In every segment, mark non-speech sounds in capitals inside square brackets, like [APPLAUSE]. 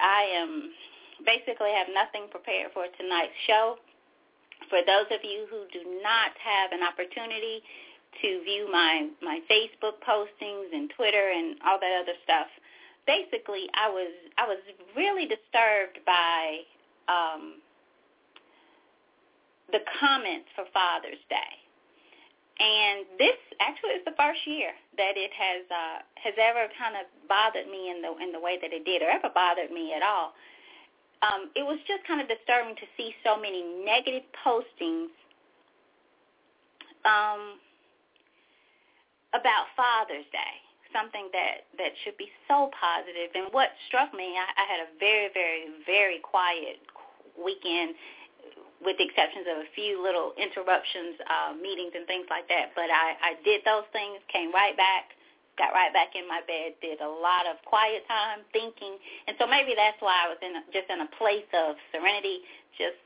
I am basically have nothing prepared for tonight's show. For those of you who do not have an opportunity to view my my Facebook postings and Twitter and all that other stuff, basically I was I was really disturbed by um, the comments for Father's Day. And this actually is the first year that it has uh, has ever kind of bothered me in the in the way that it did, or ever bothered me at all. Um, it was just kind of disturbing to see so many negative postings um, about Father's Day, something that that should be so positive. And what struck me, I, I had a very, very, very quiet weekend with the exceptions of a few little interruptions, uh, meetings and things like that. But I, I did those things, came right back, got right back in my bed, did a lot of quiet time thinking. And so maybe that's why I was in a, just in a place of serenity, just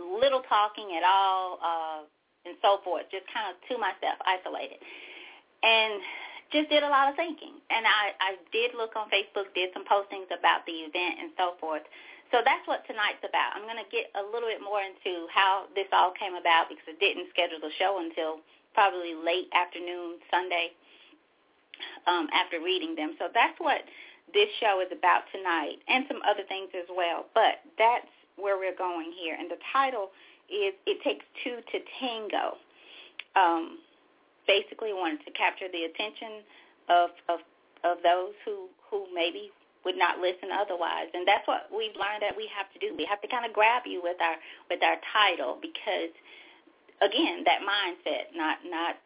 little talking at all, uh, and so forth, just kind of to myself, isolated. And just did a lot of thinking. And I, I did look on Facebook, did some postings about the event and so forth. So that's what tonight's about. I'm going to get a little bit more into how this all came about because I didn't schedule the show until probably late afternoon Sunday um, after reading them. So that's what this show is about tonight and some other things as well. But that's where we're going here. And the title is It Takes Two to Tango. Um, basically wanted to capture the attention of, of, of those who, who maybe would not listen otherwise. And that's what we've learned that we have to do. We have to kind of grab you with our with our title because again, that mindset, not not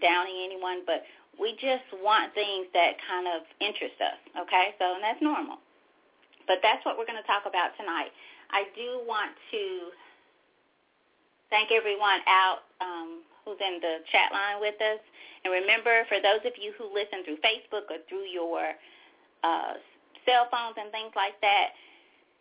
downing anyone, but we just want things that kind of interest us, okay? So and that's normal. But that's what we're going to talk about tonight. I do want to thank everyone out um, who's in the chat line with us. And remember, for those of you who listen through Facebook or through your uh, cell phones and things like that,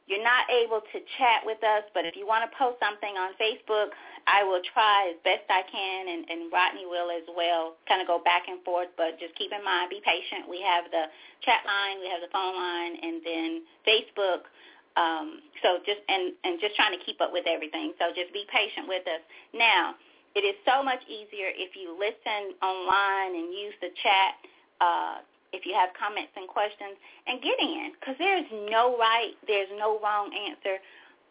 you're not able to chat with us, but if you want to post something on Facebook, I will try as best I can, and, and Rodney will as well, kind of go back and forth, but just keep in mind, be patient. We have the chat line, we have the phone line, and then Facebook. Um, so just and, and just trying to keep up with everything. So just be patient with us. Now, it is so much easier if you listen online and use the chat uh, if you have comments and questions, and get in because there's no right, there's no wrong answer.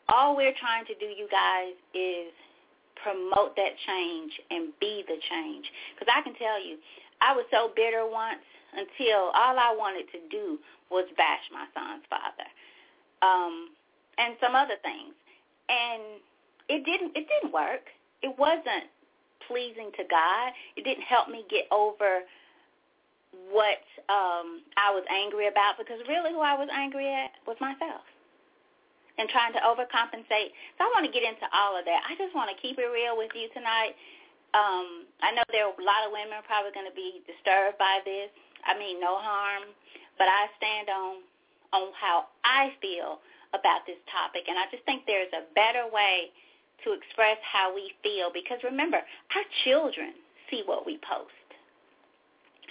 All we're trying to do, you guys, is promote that change and be the change. Because I can tell you, I was so bitter once until all I wanted to do was bash my son's father, um, and some other things, and it didn't. It didn't work. It wasn't pleasing to God. It didn't help me get over what um, I was angry about because really who I was angry at was myself and trying to overcompensate. So I want to get into all of that. I just want to keep it real with you tonight. Um, I know there are a lot of women probably going to be disturbed by this. I mean, no harm, but I stand on on how I feel about this topic, and I just think there's a better way to express how we feel because remember, our children see what we post.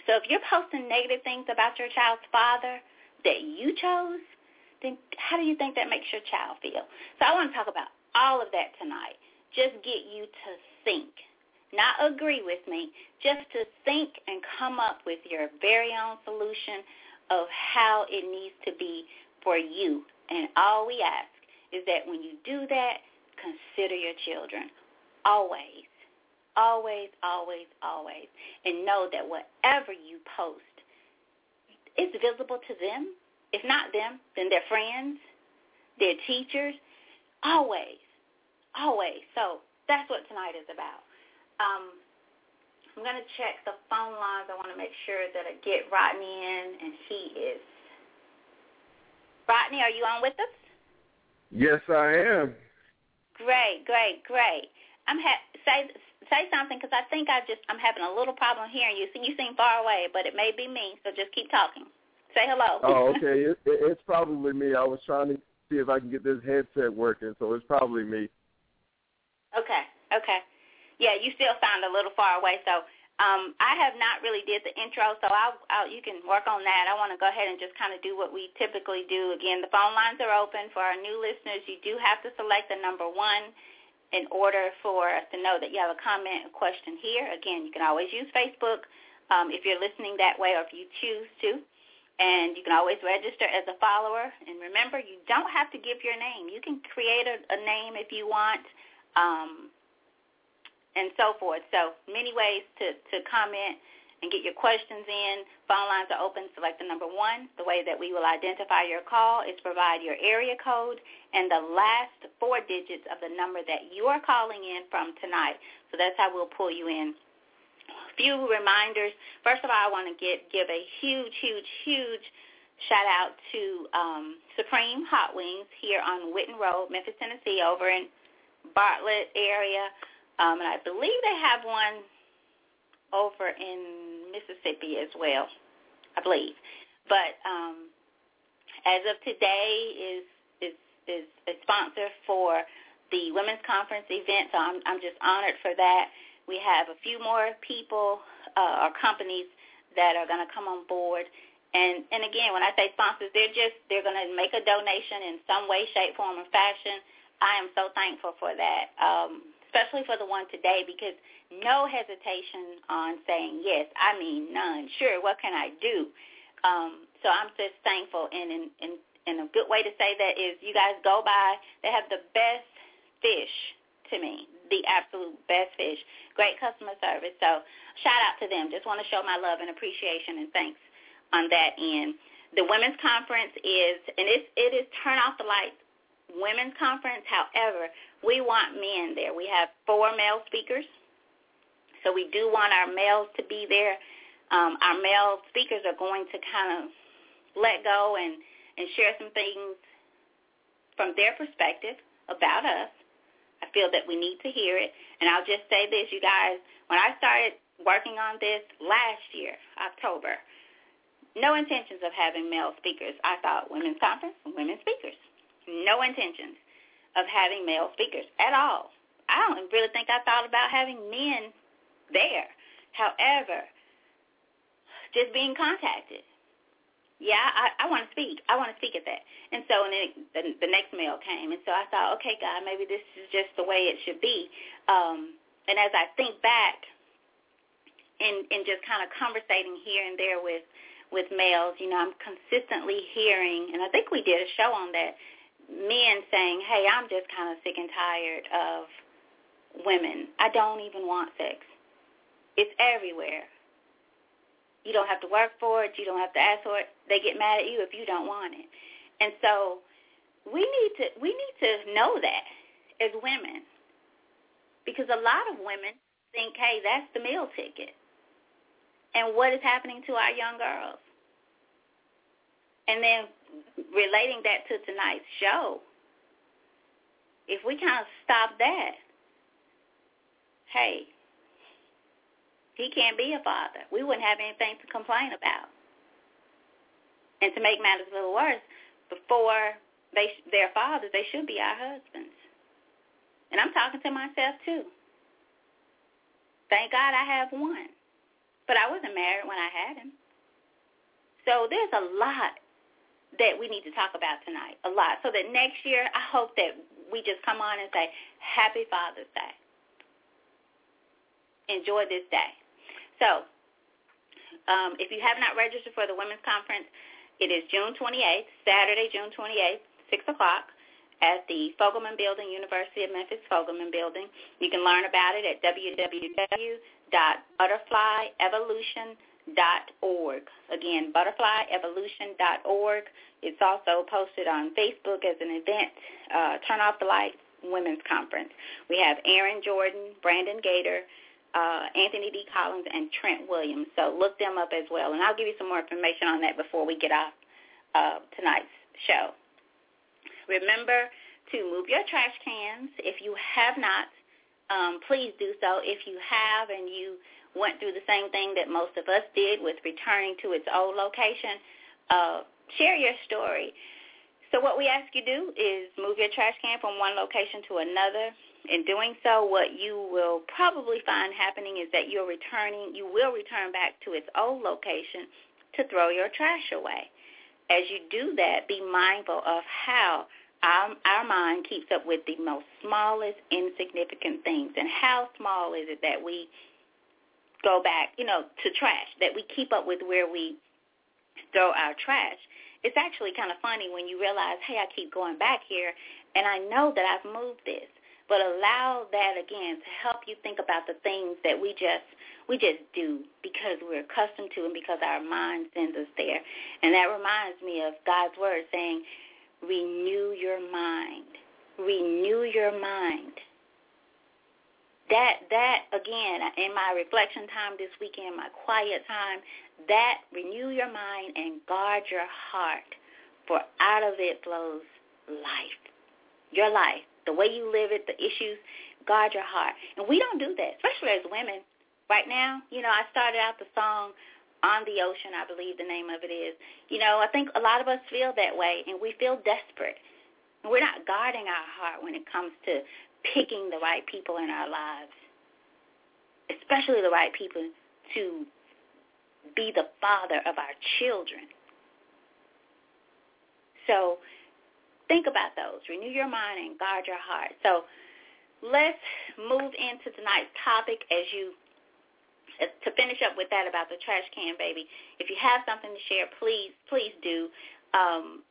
So if you're posting negative things about your child's father that you chose, then how do you think that makes your child feel? So I want to talk about all of that tonight. Just get you to think not agree with me, just to think and come up with your very own solution of how it needs to be for you. And all we ask is that when you do that, consider your children. Always, always, always, always. And know that whatever you post is visible to them. If not them, then their friends, their teachers. Always, always. So that's what tonight is about. Um, I'm going to check the phone lines. I want to make sure that I get Rodney in, and he is. Rodney, are you on with us? Yes, I am. Great, great, great. I'm ha- say say something because I think I just I'm having a little problem hearing you. You seem far away, but it may be me. So just keep talking. Say hello. Oh, [LAUGHS] okay. it, it, it's probably me. I was trying to see if I can get this headset working, so it's probably me. Okay. Okay. Yeah, you still sound a little far away. So um, I have not really did the intro, so I'll, I'll, you can work on that. I want to go ahead and just kind of do what we typically do. Again, the phone lines are open for our new listeners. You do have to select the number one in order for us to know that you have a comment, a question here. Again, you can always use Facebook um, if you're listening that way or if you choose to. And you can always register as a follower. And remember, you don't have to give your name. You can create a, a name if you want. Um, and so forth. So many ways to, to comment and get your questions in. Phone lines are open. Select the number one. The way that we will identify your call is provide your area code and the last four digits of the number that you are calling in from tonight. So that's how we'll pull you in. A few reminders. First of all, I want to get, give a huge, huge, huge shout out to um, Supreme Hot Wings here on Whitten Road, Memphis, Tennessee, over in Bartlett area. Um, and I believe they have one over in Mississippi as well, I believe. But um, as of today is is is a sponsor for the women's conference event, so I'm I'm just honored for that. We have a few more people uh, or companies that are going to come on board. And and again, when I say sponsors, they're just they're going to make a donation in some way, shape, form, or fashion. I am so thankful for that. Um, especially for the one today, because no hesitation on saying yes. I mean, none. Sure, what can I do? Um, so I'm just thankful, and in, in, in a good way to say that is you guys go by. They have the best fish to me, the absolute best fish. Great customer service. So shout out to them. Just want to show my love and appreciation and thanks on that end. The women's conference is, and it's, it is turn off the lights women's conference. However, we want men there. We have four male speakers, so we do want our males to be there. Um, our male speakers are going to kind of let go and, and share some things from their perspective about us. I feel that we need to hear it. And I'll just say this, you guys, when I started working on this last year, October, no intentions of having male speakers. I thought women's conference, women speakers. No intentions of having male speakers at all. I don't really think I thought about having men there. However, just being contacted. Yeah, I, I want to speak. I want to speak at that. And so and then the, the next mail came. And so I thought, okay, God, maybe this is just the way it should be. Um, and as I think back and, and just kind of conversating here and there with, with males, you know, I'm consistently hearing, and I think we did a show on that, men saying, hey, I'm just kind of sick and tired of women. I don't even want sex. It's everywhere. You don't have to work for it. You don't have to ask for it. They get mad at you if you don't want it. And so we need to we need to know that as women, because a lot of women think, hey, that's the meal ticket. And what is happening to our young girls? And then relating that to tonight's show, if we kind of stop that, hey, he can't be a father. We wouldn't have anything to complain about. And to make matters a little worse, before they their fathers, they should be our husbands. And I'm talking to myself too. Thank God I have one. But I wasn't married when I had him. So there's a lot that we need to talk about tonight. A lot. So that next year, I hope that we just come on and say, Happy Father's Day. Enjoy this day. So um, if you have not registered for the Women's Conference, it is June 28th, Saturday, June 28th, 6 o'clock at the Fogelman Building, University of Memphis Fogelman Building. You can learn about it at www.butterflyevolution.org. Again, butterflyevolution.org. It's also posted on Facebook as an event, uh, Turn Off the Lights Women's Conference. We have Aaron Jordan, Brandon Gator, uh, Anthony D. Collins, and Trent Williams. So look them up as well. And I'll give you some more information on that before we get off uh, tonight's show. Remember to move your trash cans. If you have not, um, please do so. If you have and you went through the same thing that most of us did with returning to its old location, uh, share your story. So what we ask you to do is move your trash can from one location to another in doing so, what you will probably find happening is that you're returning, you will return back to its old location to throw your trash away. As you do that, be mindful of how our, our mind keeps up with the most smallest, insignificant things. And how small is it that we go back, you know, to trash, that we keep up with where we throw our trash. It's actually kind of funny when you realize, hey, I keep going back here, and I know that I've moved this but allow that again to help you think about the things that we just we just do because we're accustomed to and because our mind sends us there. And that reminds me of God's word saying, renew your mind. Renew your mind. That that again in my reflection time this weekend, my quiet time, that renew your mind and guard your heart, for out of it flows life. Your life the way you live it, the issues, guard your heart. And we don't do that, especially as women. Right now, you know, I started out the song on the ocean, I believe the name of it is. You know, I think a lot of us feel that way and we feel desperate. And we're not guarding our heart when it comes to picking the right people in our lives, especially the right people to be the father of our children. So think about those. Renew your mind and guard your heart. So let's move into tonight's topic as you to finish up with that about the trash can baby. If you have something to share, please, please do. Um,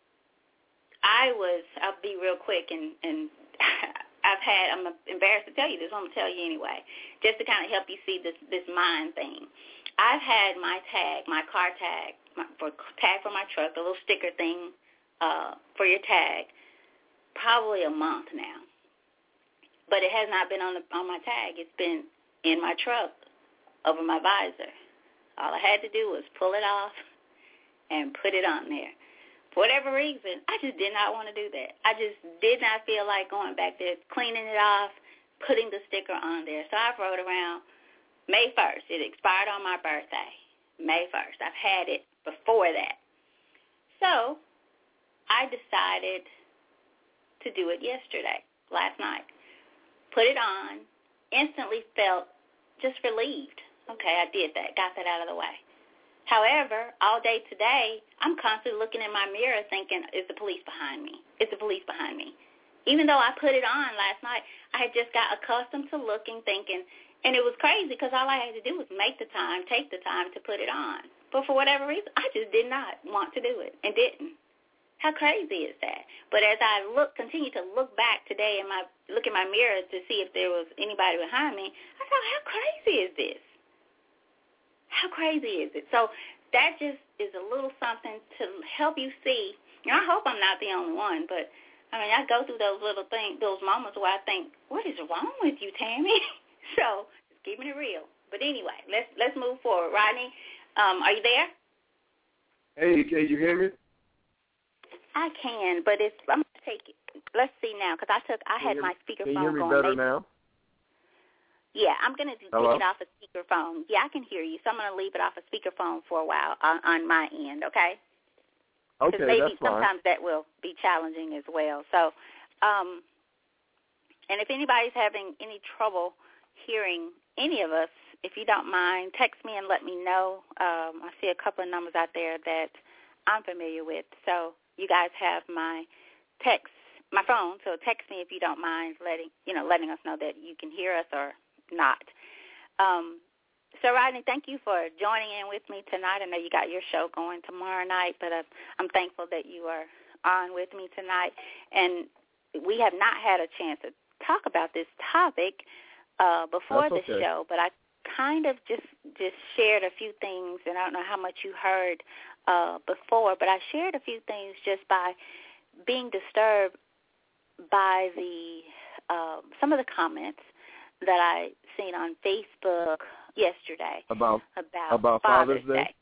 I was, I'll be real quick and, and I've had, I'm embarrassed to tell you this, I'm to tell you anyway, just to kind of help you see this, this mind thing. I've had my tag, my car tag, my, for tag for my truck, the little sticker thing uh, for your tag probably a month now. But it has not been on the on my tag. It's been in my truck over my visor. All I had to do was pull it off and put it on there. For whatever reason, I just did not want to do that. I just did not feel like going back there, cleaning it off, putting the sticker on there. So I rode around May 1st. It expired on my birthday, May 1st. I've had it before that. So I decided to do it yesterday, last night. Put it on, instantly felt just relieved. Okay, I did that, got that out of the way. However, all day today, I'm constantly looking in my mirror thinking, is the police behind me? Is the police behind me? Even though I put it on last night, I had just got accustomed to looking, thinking, and it was crazy because all I had to do was make the time, take the time to put it on. But for whatever reason, I just did not want to do it and didn't. How crazy is that? But as I look, continue to look back today and my look in my mirror to see if there was anybody behind me, I thought, how crazy is this? How crazy is it? So that just is a little something to help you see. Know, I hope I'm not the only one, but I mean, I go through those little things, those moments where I think, what is wrong with you, Tammy? [LAUGHS] so just keeping it real. But anyway, let's let's move forward. Rodney, um, are you there? Hey, can you hear me? I can, but it's I'm gonna take it. Let's see now, because I took I had my speakerphone Can you hear me better Maybe, now? Yeah, I'm gonna take it off a speakerphone. Yeah, I can hear you, so I'm gonna leave it off a speakerphone for a while on, on my end. Okay. Okay, maybe that's fine. sometimes that will be challenging as well. So, um, and if anybody's having any trouble hearing any of us, if you don't mind, text me and let me know. Um, I see a couple of numbers out there that I'm familiar with. So you guys have my text, my phone. So text me if you don't mind letting you know letting us know that you can hear us or not. Um, so Rodney, thank you for joining in with me tonight. I know you got your show going tomorrow night, but uh, I'm thankful that you are on with me tonight. And we have not had a chance to talk about this topic uh, before That's the okay. show, but I kind of just just shared a few things, and I don't know how much you heard uh, before, but I shared a few things just by being disturbed by the um, some of the comments that I seen on Facebook yesterday About about, About Father's Day?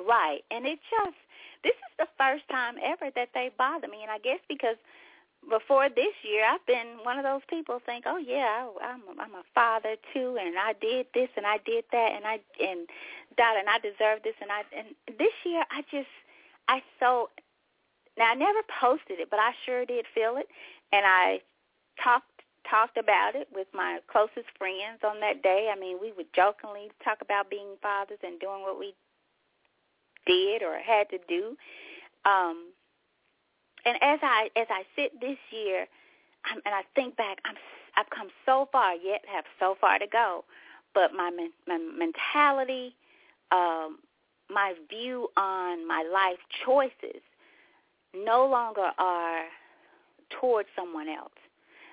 Right. And it just this is the first time ever that they bother me and I guess because before this year I've been one of those people think, "Oh yeah, I, I'm I'm a father too and I did this and I did that and I and that and I deserve this and I and this year I just I so now I never posted it, but I sure did feel it and I talked talked about it with my closest friends on that day. I mean, we would jokingly talk about being fathers and doing what we did or had to do. Um, and as I as I sit this year, I'm, and I think back, I'm I've come so far, yet have so far to go. But my my mentality, um, my view on my life choices, no longer are towards someone else.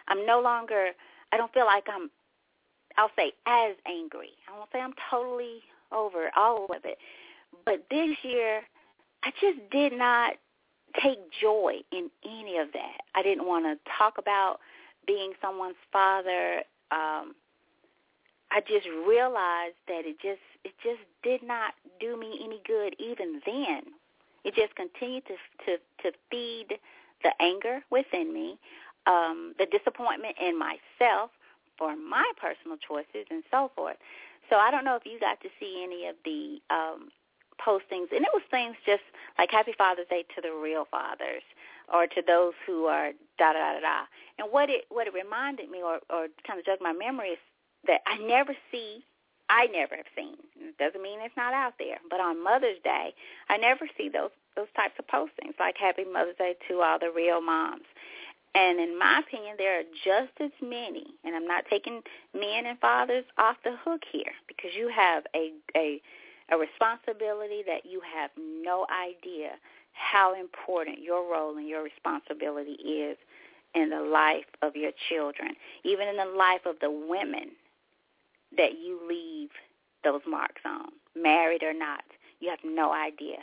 I'm no longer. I don't feel like I'm. I'll say as angry. I won't say I'm totally over all of it, but this year, I just did not take joy in any of that. I didn't want to talk about being someone's father. Um, I just realized that it just it just did not do me any good even then. It just continued to to to feed the anger within me, um, the disappointment in myself for my personal choices and so forth. So I don't know if you got to see any of the um, postings, and it was things just like Happy Father's Day to the real fathers, or to those who are da da da da. And what it what it reminded me, or or kind of jogged my memory, is that I never see, I never have seen. It doesn't mean it's not out there, but on Mother's Day, I never see those those types of postings like Happy Mother's Day to all the real moms. And in my opinion, there are just as many, and I'm not taking men and fathers off the hook here because you have a a a responsibility that you have no idea how important your role and your responsibility is in the life of your children, even in the life of the women that you leave those marks on, married or not. You have no idea.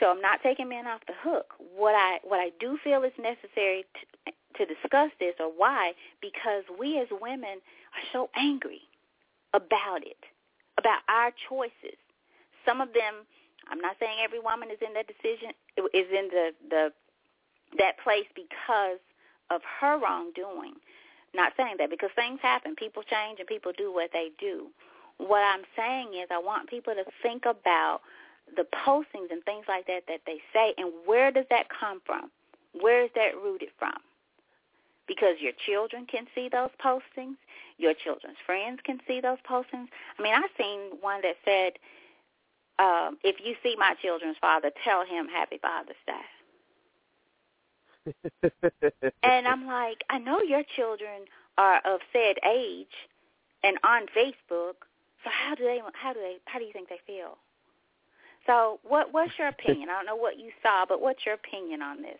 So I'm not taking men off the hook. What I what I do feel is necessary to, to discuss this, or why? Because we as women are so angry about it, about our choices. Some of them, I'm not saying every woman is in that decision, is in the the that place because of her wrongdoing. Not saying that because things happen, people change, and people do what they do. What I'm saying is, I want people to think about the postings and things like that that they say, and where does that come from? Where is that rooted from? Because your children can see those postings, your children's friends can see those postings. I mean, I've seen one that said, um, "If you see my children's father, tell him Happy Father's Day." and I'm like, I know your children are of said age and on Facebook, so how do they how do they how do you think they feel? So what what's your opinion? I don't know what you saw, but what's your opinion on this?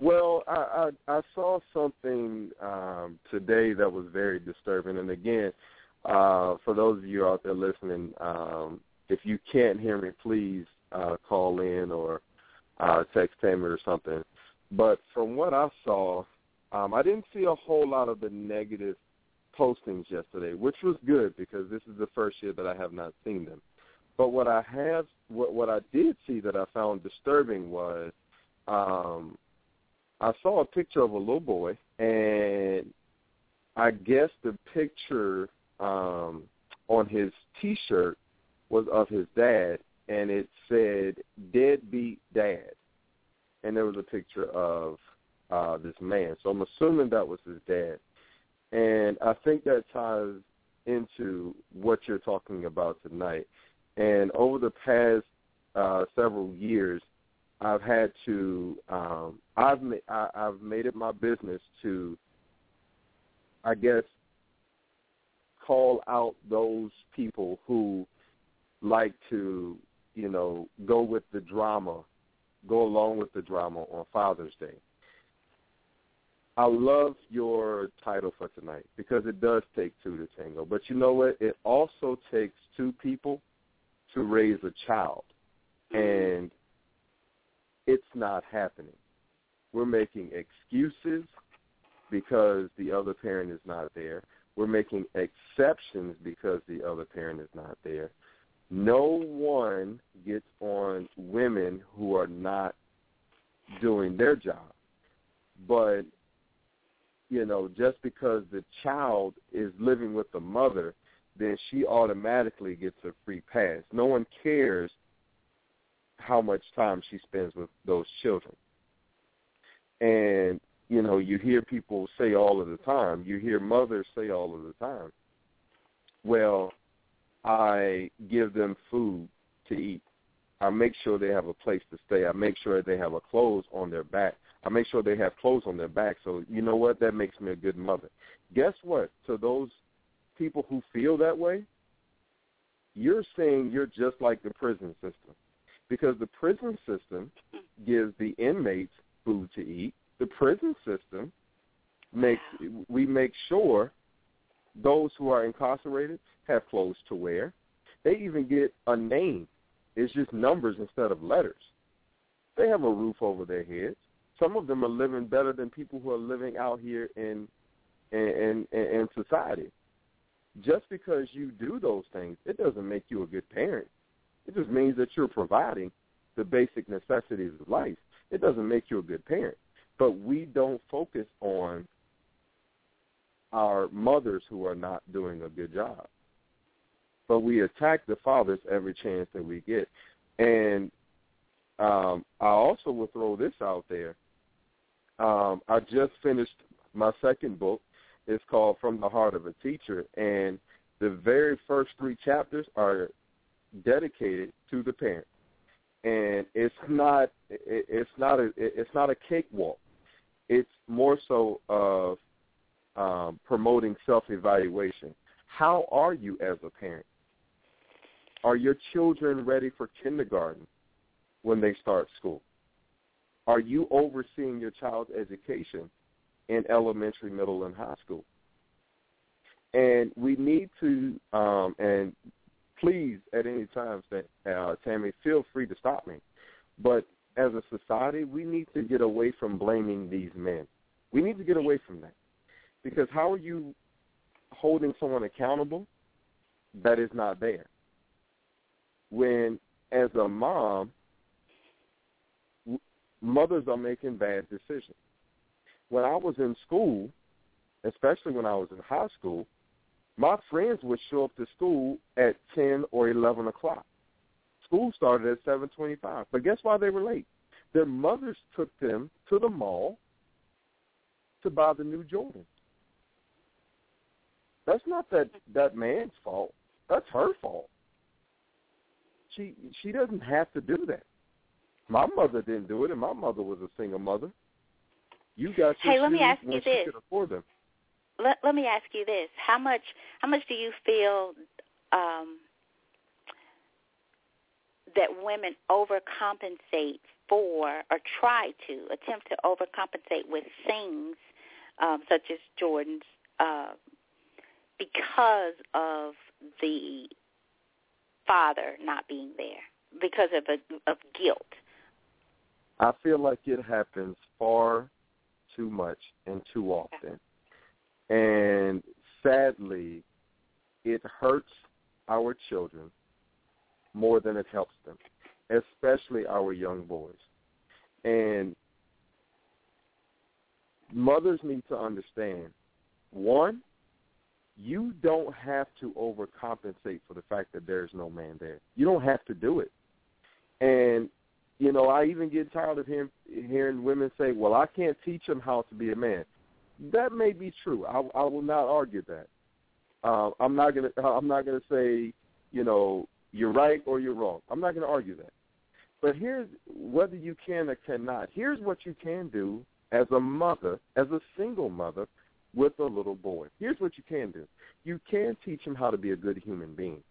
Well, I, I I saw something um, today that was very disturbing, and again, uh, for those of you out there listening, um, if you can't hear me, please uh, call in or uh, text Tammy or something. But from what I saw, um, I didn't see a whole lot of the negative postings yesterday, which was good because this is the first year that I have not seen them. But what I have, what what I did see that I found disturbing was, um, I saw a picture of a little boy, and I guess the picture um, on his T-shirt was of his dad, and it said "deadbeat Dad," and there was a picture of uh, this man. So I'm assuming that was his dad. And I think that ties into what you're talking about tonight. And over the past uh, several years, I've had to um, I've ma- I, I've made it my business to, I guess, call out those people who like to you know go with the drama, go along with the drama on Father's Day. I love your title for tonight because it does take two to tango. But you know what? It also takes two people to raise a child. Mm-hmm. And it's not happening. We're making excuses because the other parent is not there. We're making exceptions because the other parent is not there. No one gets on women who are not doing their job. But you know, just because the child is living with the mother, then she automatically gets a free pass. No one cares how much time she spends with those children. And, you know, you hear people say all of the time, you hear mothers say all of the time, well, I give them food to eat. I make sure they have a place to stay. I make sure they have a clothes on their back. I make sure they have clothes on their back. So you know what? That makes me a good mother. Guess what? To those people who feel that way, you're saying you're just like the prison system. Because the prison system gives the inmates food to eat. The prison system makes we make sure those who are incarcerated have clothes to wear. They even get a name. It's just numbers instead of letters. They have a roof over their heads some of them are living better than people who are living out here in in in, in society. Just because you do those things, it doesn't make you a good parent. It just means that you're providing the basic necessities of life. It doesn't make you a good parent. But we don't focus on our mothers who are not doing a good job. But we attack the fathers every chance that we get. And um, I also will throw this out there. Um, I just finished my second book. It's called From the Heart of a Teacher, and the very first three chapters are dedicated to the parent. And it's not it's not a it's not a cakewalk. It's more so of um, promoting self-evaluation. How are you as a parent? Are your children ready for kindergarten when they start school? Are you overseeing your child's education in elementary, middle, and high school? And we need to, um, and please, at any time, uh, Tammy, feel free to stop me. But as a society, we need to get away from blaming these men. We need to get away from that. Because how are you holding someone accountable that is not there? When, as a mom, mothers are making bad decisions. When I was in school, especially when I was in high school, my friends would show up to school at 10 or 11 o'clock. School started at 7.25. But guess why they were late? Their mothers took them to the mall to buy the new Jordans. That's not that, that man's fault. That's her fault. She she doesn't have to do that. My mother didn't do it, and my mother was a single mother. You got hey, let me ask you this. Them. Let, let me ask you this: how much how much do you feel um, that women overcompensate for, or try to attempt to overcompensate with things um, such as Jordan's uh, because of the father not being there, because of a, of guilt? I feel like it happens far too much and too often. And sadly, it hurts our children more than it helps them, especially our young boys. And mothers need to understand, one, you don't have to overcompensate for the fact that there's no man there. You don't have to do it. And you know, I even get tired of hearing, hearing women say, "Well, I can't teach him how to be a man." That may be true. I, I will not argue that. Uh, I'm not gonna. I'm not gonna say, you know, you're right or you're wrong. I'm not gonna argue that. But here's whether you can or cannot. Here's what you can do as a mother, as a single mother with a little boy. Here's what you can do. You can teach him how to be a good human being.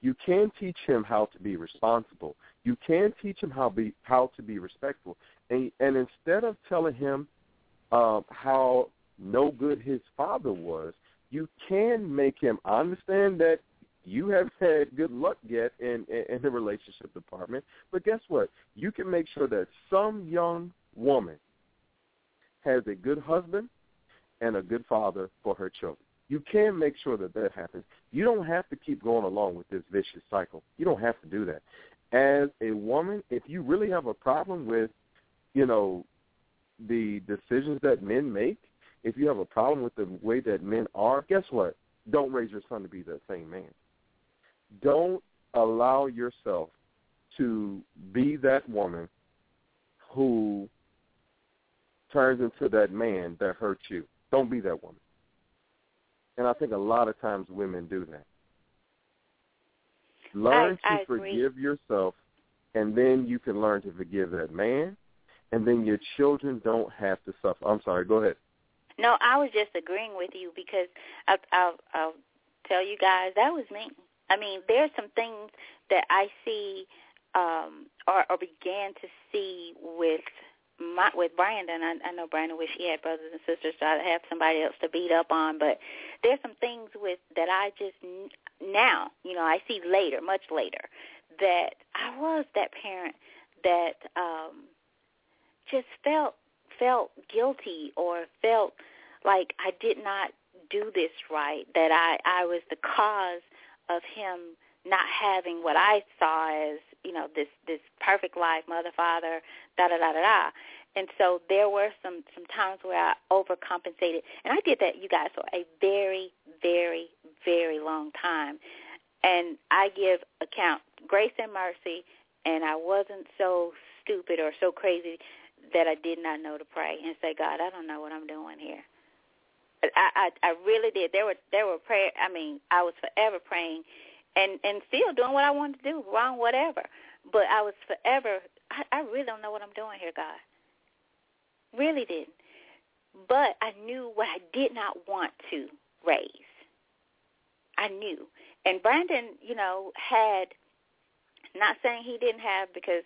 You can teach him how to be responsible. You can teach him how be how to be respectful. And and instead of telling him uh, how no good his father was, you can make him understand that you haven't had good luck yet in, in, in the relationship department. But guess what? You can make sure that some young woman has a good husband and a good father for her children. You can make sure that that happens. You don't have to keep going along with this vicious cycle. You don't have to do that. As a woman, if you really have a problem with, you know, the decisions that men make, if you have a problem with the way that men are, guess what? Don't raise your son to be that same man. Don't allow yourself to be that woman who turns into that man that hurts you. Don't be that woman. And I think a lot of times women do that. Learn I, to I forgive yourself, and then you can learn to forgive that man, and then your children don't have to suffer. I'm sorry. Go ahead. No, I was just agreeing with you because I, I'll, I'll tell you guys that was me. I mean, there's some things that I see um, or, or began to see with my with Brandon. I, I know Brandon wish he had brothers and sisters so I have somebody else to beat up on, but there's some things with that I just now, you know, I see later, much later, that I was that parent that um just felt felt guilty or felt like I did not do this right, that I I was the cause of him not having what I saw as you know this this perfect life, mother, father, da da da da da. And so there were some some times where I overcompensated, and I did that, you guys, for a very very very long time. And I give account grace and mercy, and I wasn't so stupid or so crazy that I did not know to pray and say, God, I don't know what I'm doing here. I, I I really did. There were there were prayer. I mean, I was forever praying, and and still doing what I wanted to do, wrong, whatever. But I was forever. I, I really don't know what I'm doing here, God. Really didn't. But I knew what I did not want to raise. I knew, and Brandon, you know, had. Not saying he didn't have because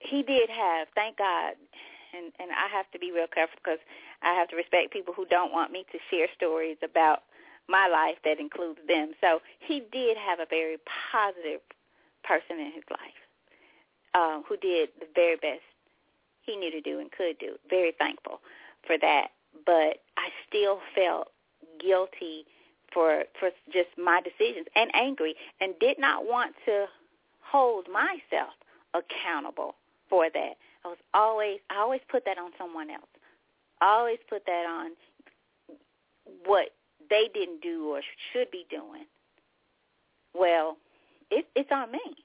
he did have. Thank God, and and I have to be real careful because I have to respect people who don't want me to share stories about my life that includes them. So he did have a very positive person in his life um, who did the very best he knew to do and could do. Very thankful for that. But I still felt guilty for for just my decisions and angry and did not want to hold myself accountable for that. I was always I always put that on someone else. I always put that on what they didn't do or should be doing. Well, it, it's on me.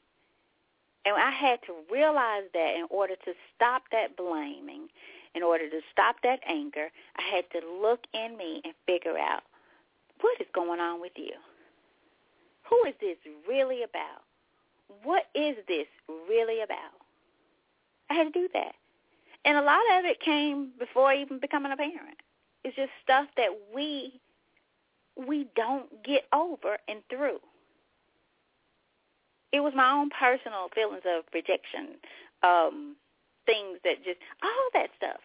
And I had to realize that in order to stop that blaming, in order to stop that anger, I had to look in me and figure out what is going on with you. Who is this really about? What is this really about? I had to do that. And a lot of it came before even becoming a parent. It's just stuff that we we don't get over and through. It was my own personal feelings of rejection, um, things that just all that stuff.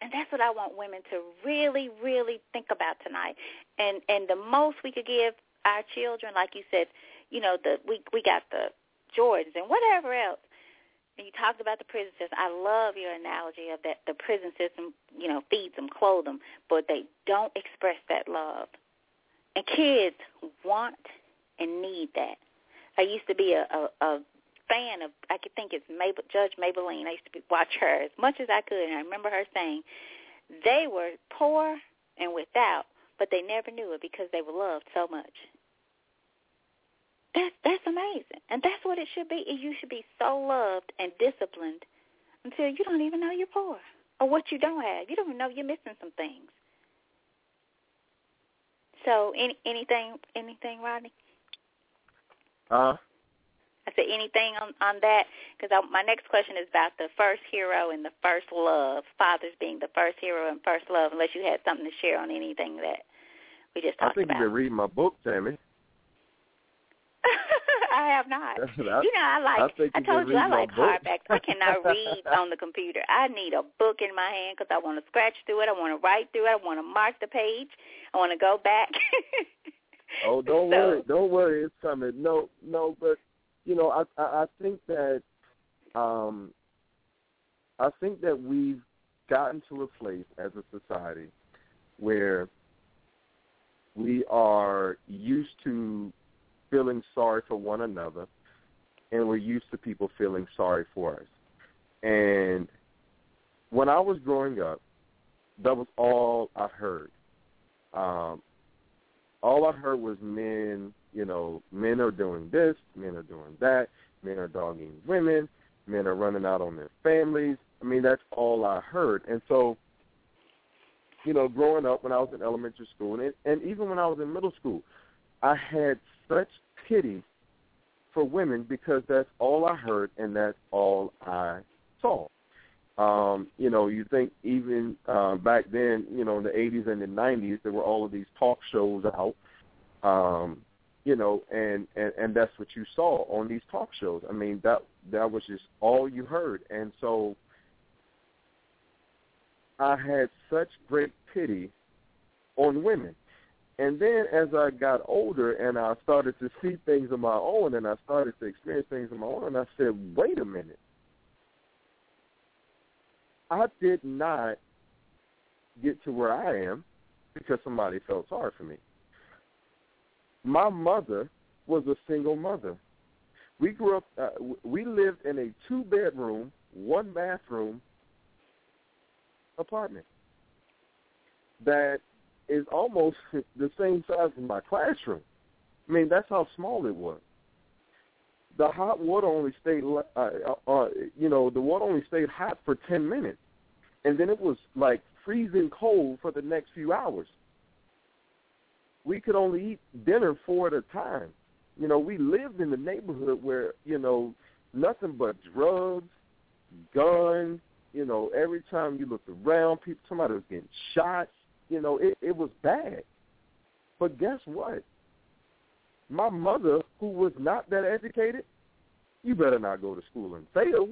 And that's what I want women to really, really think about tonight. And and the most we could give our children, like you said, you know, the we we got the Jordans and whatever else and you talked about the prison system. I love your analogy of that the prison system, you know, feeds them, clothes them, but they don't express that love. And kids want and need that. I used to be a, a, a fan of, I could think it's Mabel, Judge Mablean. I used to be, watch her as much as I could, and I remember her saying they were poor and without, but they never knew it because they were loved so much. That's that's amazing, and that's what it should be. You should be so loved and disciplined until you don't even know you're poor or what you don't have. You don't even know you're missing some things. So, any anything anything, Rodney? Uh. I said anything on on that because my next question is about the first hero and the first love. Fathers being the first hero and first love. Unless you had something to share on anything that we just talked about. I think about. you've been reading my book, Tammy. [LAUGHS] I have not. I, you know, I like. I, I told you I like hardbacks. I cannot [LAUGHS] read on the computer. I need a book in my hand because I want to scratch through it. I want to write through it. I want to mark the page. I want to go back. [LAUGHS] oh, don't so, worry, don't worry, it's coming. No, no, but you know, I I, I think that um I think that we've gotten to a place as a society where we are used to feeling sorry for one another and we're used to people feeling sorry for us. And when I was growing up, that was all I heard. Um, all I heard was men, you know, men are doing this, men are doing that, men are dogging women, men are running out on their families. I mean, that's all I heard. And so, you know, growing up when I was in elementary school and, and even when I was in middle school, I had such pity for women because that's all I heard and that's all I saw. Um, you know, you think even uh, back then, you know, in the 80s and the 90s, there were all of these talk shows out, um, you know, and, and and that's what you saw on these talk shows. I mean, that that was just all you heard, and so I had such great pity on women. And then as I got older and I started to see things on my own and I started to experience things on my own, and I said, wait a minute. I did not get to where I am because somebody felt sorry for me. My mother was a single mother. We grew up, uh, we lived in a two bedroom, one bathroom apartment that is almost [LAUGHS] the same size as my classroom. I mean, that's how small it was. The hot water only stayed, uh, uh, you know, the water only stayed hot for 10 minutes. And then it was like freezing cold for the next few hours. We could only eat dinner four at a time. You know, we lived in the neighborhood where, you know, nothing but drugs, guns, you know, every time you looked around, people somebody was getting shot. You know, it, it was bad. But guess what? My mother, who was not that educated, you better not go to school and fail.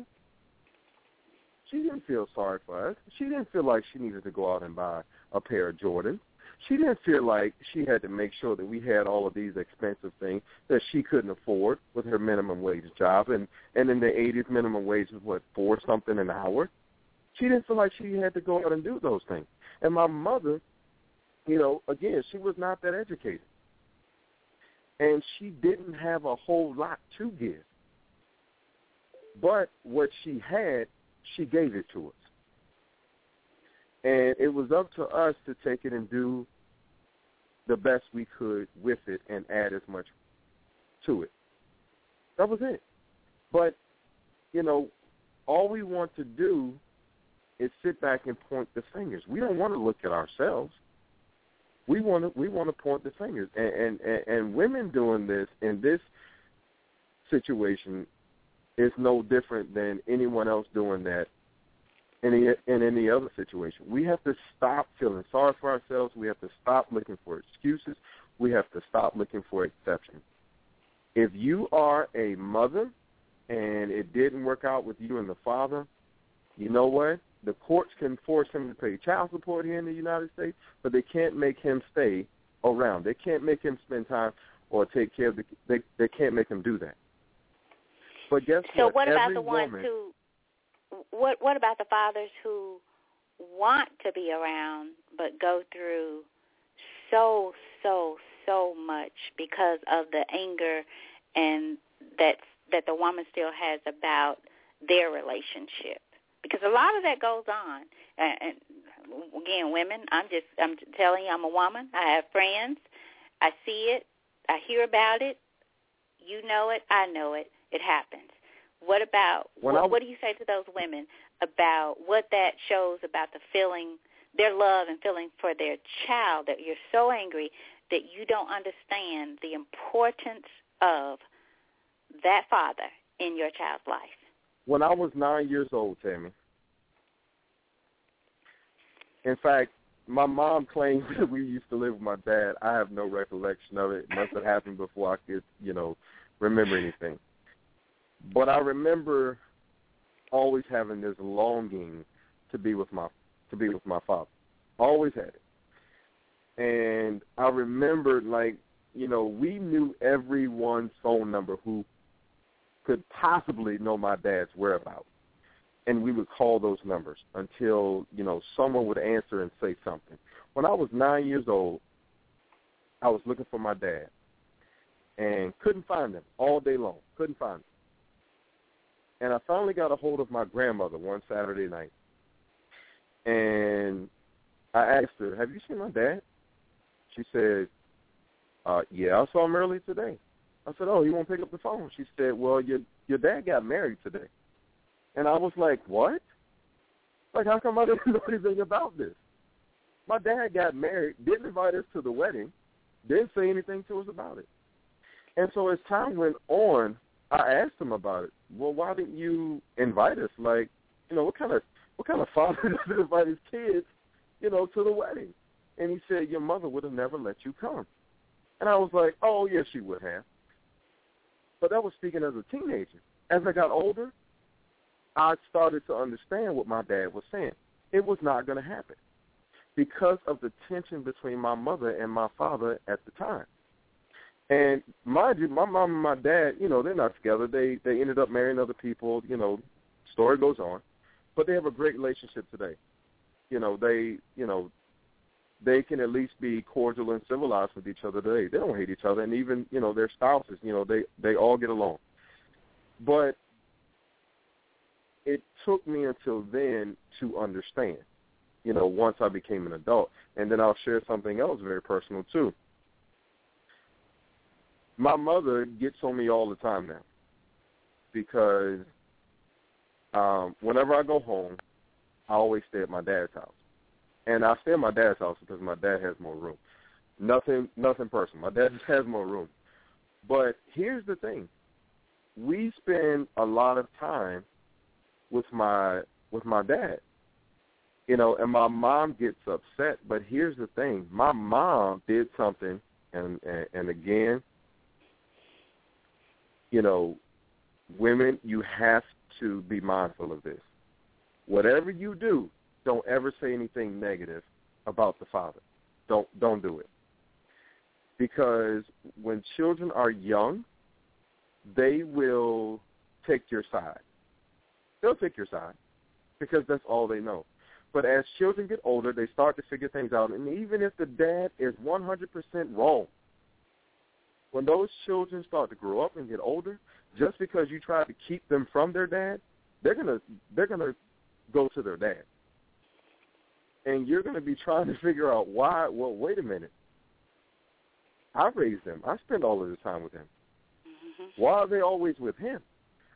She didn't feel sorry for us. She didn't feel like she needed to go out and buy a pair of Jordans. She didn't feel like she had to make sure that we had all of these expensive things that she couldn't afford with her minimum wage job. And and in the 80s, minimum wage was what four something an hour. She didn't feel like she had to go out and do those things. And my mother, you know, again, she was not that educated. And she didn't have a whole lot to give. But what she had, she gave it to us. And it was up to us to take it and do the best we could with it and add as much to it. That was it. But, you know, all we want to do is sit back and point the fingers. We don't want to look at ourselves. We want to we want to point the fingers. And and, and, women doing this in this situation is no different than anyone else doing that in any, in any other situation. We have to stop feeling sorry for ourselves. We have to stop looking for excuses. We have to stop looking for exceptions. If you are a mother and it didn't work out with you and the father, you know what? The courts can force him to pay child support here in the United States, but they can't make him stay around. They can't make him spend time or take care of the. They they can't make him do that. But guess so what? what about Every the ones woman, who? What what about the fathers who want to be around but go through so so so much because of the anger and that that the woman still has about their relationship because a lot of that goes on and, and again women i'm just i'm telling you i'm a woman i have friends i see it i hear about it You know it. I know it. It happens. What about what, I, what do you say to those women about what that shows about the feeling, their love and feeling for their child that you're so angry that you don't understand the importance of that father in your child's life? When I was nine years old, Tammy. In fact, my mom claims [LAUGHS] that we used to live with my dad. I have no recollection of it. It must have happened before I could, you know, remember anything. But I remember always having this longing to be with my to be with my father. Always had it. And I remembered like, you know, we knew everyone's phone number who could possibly know my dad's whereabouts. And we would call those numbers until, you know, someone would answer and say something. When I was nine years old, I was looking for my dad and couldn't find him all day long. Couldn't find him. And I finally got a hold of my grandmother one Saturday night. And I asked her, Have you seen my dad? She said, uh, yeah, I saw him early today. I said, oh, he won't pick up the phone. She said, well, your your dad got married today. And I was like, what? Like, how come I didn't [LAUGHS] know anything about this? My dad got married, didn't invite us to the wedding, didn't say anything to us about it. And so as time went on, I asked him about it. Well, why didn't you invite us? Like, you know, what kind of what kind of [LAUGHS] father doesn't invite his kids, you know, to the wedding? And he said, your mother would have never let you come. And I was like, oh, yes, she would have. But that was speaking as a teenager. As I got older, I started to understand what my dad was saying. It was not going to happen because of the tension between my mother and my father at the time. And mind you, my mom and my dad, you know, they're not together. They they ended up marrying other people. You know, story goes on, but they have a great relationship today. You know, they you know they can at least be cordial and civilized with each other today. They don't hate each other, and even you know their spouses, you know they they all get along. But it took me until then to understand. You know, once I became an adult, and then I'll share something else very personal too. My mother gets on me all the time now because um, whenever I go home, I always stay at my dad's house and I stay at my dad's house because my dad has more room. Nothing, nothing personal. My dad just [LAUGHS] has more room. But here's the thing: we spend a lot of time with my with my dad. You know, and my mom gets upset. But here's the thing: my mom did something, and and, and again, you know, women, you have to be mindful of this. Whatever you do, don't ever say anything negative about the father. Don't don't do it. Because when children are young, they will take your side. They'll take your side because that's all they know. But as children get older, they start to figure things out. And even if the dad is 100% wrong, when those children start to grow up and get older, just because you try to keep them from their dad, they're gonna they're gonna go to their dad and you're going to be trying to [LAUGHS] figure out why. Well, wait a minute. I raised them. I spend all of this time with them. Mm-hmm. Why are they always with him?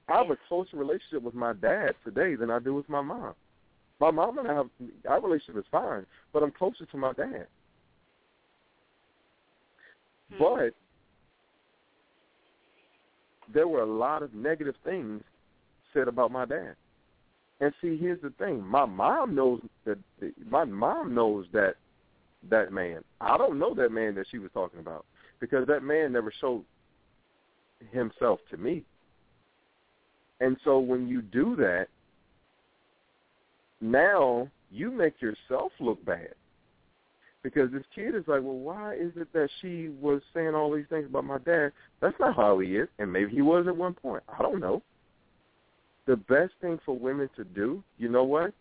I have a closer relationship with my dad today than I do with my mom. My mom and I have our relationship is fine, but I'm closer to my dad. Hmm. But there were a lot of negative things said about my dad. And see, here's the thing: my mom knows that my mom knows that that man. I don't know that man that she was talking about because that man never showed himself to me. And so when you do that, now you make yourself look bad. Because this kid is like, well, why is it that she was saying all these things about my dad? That's not how he is. And maybe he was at one point. I don't know the best thing for women to do, you know what?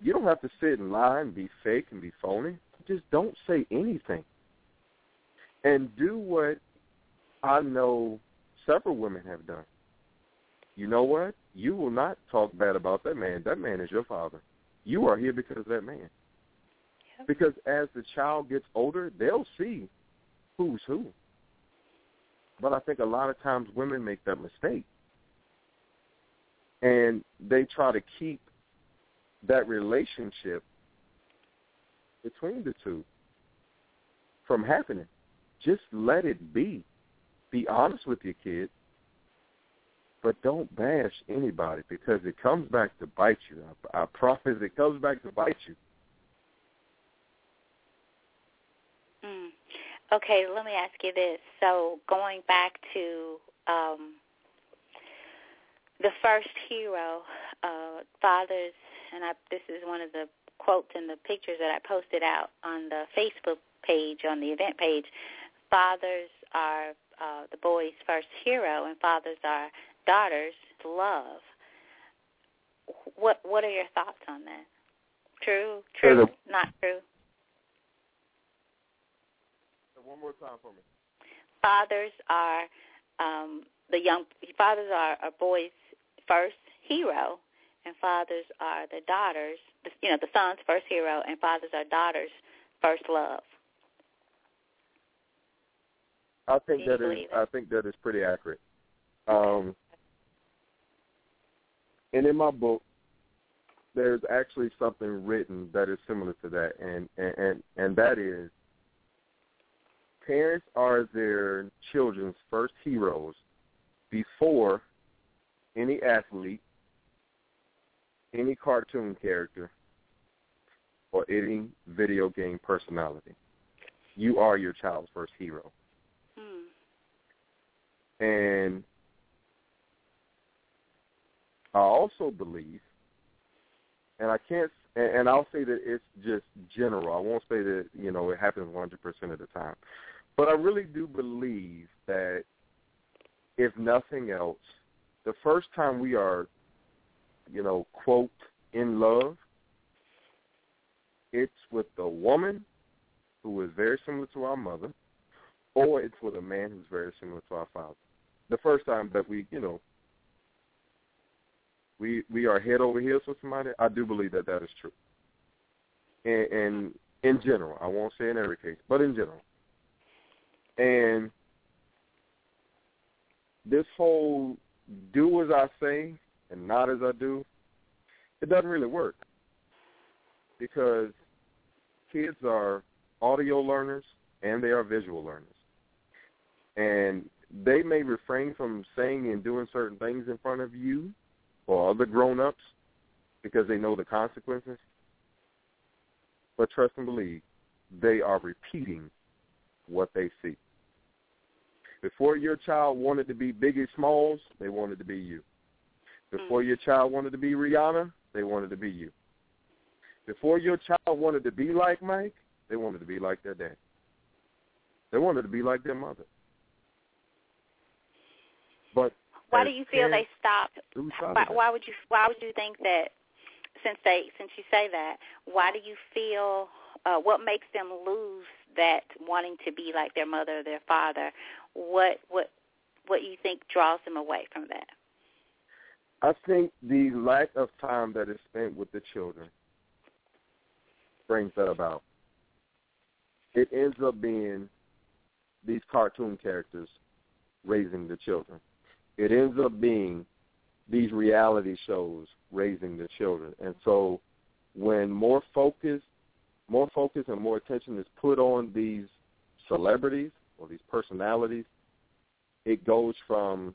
You don't have to sit and lie and be fake and be phony. Just don't say anything. And do what I know several women have done. You know what? You will not talk bad about that man. That man is your father. You are here because of that man. Yep. Because as the child gets older, they'll see who's who. But I think a lot of times women make that mistake. And they try to keep that relationship between the two from happening. Just let it be. Be honest with your kid, but don't bash anybody because it comes back to bite you. I, I promise it comes back to bite you. Mm. Okay, let me ask you this. So going back to um, the first hero, uh, fathers, and I, this is one of the quotes in the pictures that I posted out on the Facebook page, on the event page. Fathers are uh, the boy's first hero, and fathers are daughters' love. What What are your thoughts on that? True, true, not true. One more time for me. Fathers are um, the young fathers are a boy's first hero, and fathers are the daughters. You know, the son's first hero, and fathers are daughters' first love. I think that is. I think that is pretty accurate. Um, and in my book, there's actually something written that is similar to that, and and and that is parents are their children's first heroes before any athlete, any cartoon character, or any video game personality. You are your child's first hero. Hmm. And I also believe, and I can't, and I'll say that it's just general. I won't say that you know it happens 100% of the time, but I really do believe that if nothing else, the first time we are, you know, quote in love, it's with a woman who is very similar to our mother, or it's with a man who's very similar to our father. The first time that we, you know, we we are head over heels for somebody, I do believe that that is true. And, and in general, I won't say in every case, but in general. And this whole do as I say and not as I do, it doesn't really work because kids are audio learners and they are visual learners. And they may refrain from saying and doing certain things in front of you or other grown-ups because they know the consequences. But trust and believe, they are repeating what they see. Before your child wanted to be Biggie Smalls, they wanted to be you. Before mm. your child wanted to be Rihanna, they wanted to be you. Before your child wanted to be like Mike, they wanted to be like their dad. They wanted to be like their mother. But why do you feel they stopped? Why, why would you Why would you think that? Since they since you say that, why do you feel? Uh, what makes them lose that wanting to be like their mother or their father? What what what you think draws them away from that? I think the lack of time that is spent with the children brings that about. It ends up being these cartoon characters raising the children it ends up being these reality shows raising the children. And so when more focus, more focus and more attention is put on these celebrities or these personalities, it goes from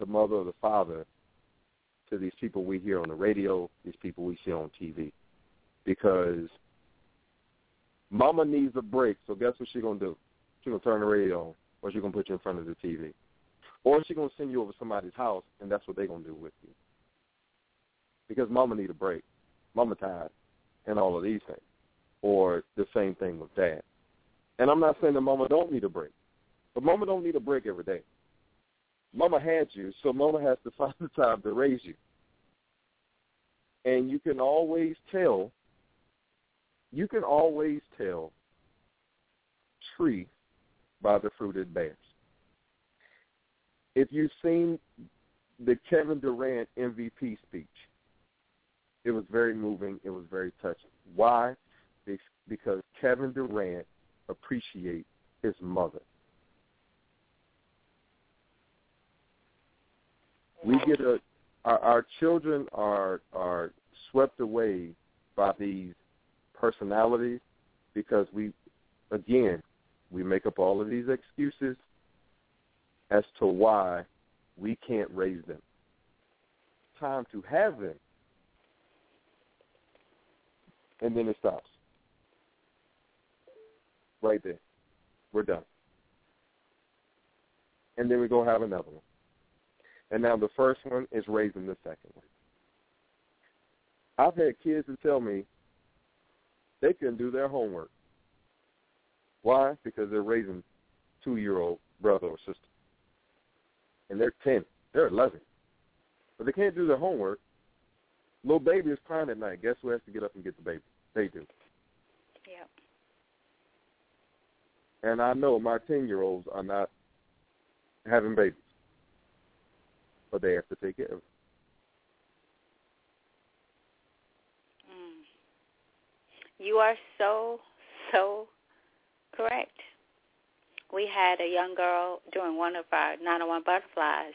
the mother or the father to these people we hear on the radio, these people we see on TV. Because mama needs a break, so guess what she's going to do? She's going to turn the radio on, or she's going to put you in front of the TV. Or she's gonna send you over somebody's house, and that's what they're gonna do with you. Because mama need a break, mama tired, and all of these things. Or the same thing with dad. And I'm not saying that mama don't need a break, but mama don't need a break every day. Mama had you, so mama has to [LAUGHS] find the time to raise you. And you can always tell. You can always tell tree by the fruit it bears if you've seen the Kevin Durant MVP speech, it was very moving. It was very touching. Why? Because Kevin Durant appreciate his mother. We get a our, our children are are swept away by these personalities because we again we make up all of these excuses as to why we can't raise them. Time to have them. And then it stops. Right there. We're done. And then we go have another one. And now the first one is raising the second one. I've had kids who tell me they couldn't do their homework. Why? Because they're raising two-year-old brother or sister. And they're 10. They're 11. But they can't do their homework. Little baby is crying at night. Guess who has to get up and get the baby? They do. Yep. And I know my 10-year-olds are not having babies. But they have to take care of it. Mm. You are so, so correct. We had a young girl during one of our 901 butterflies,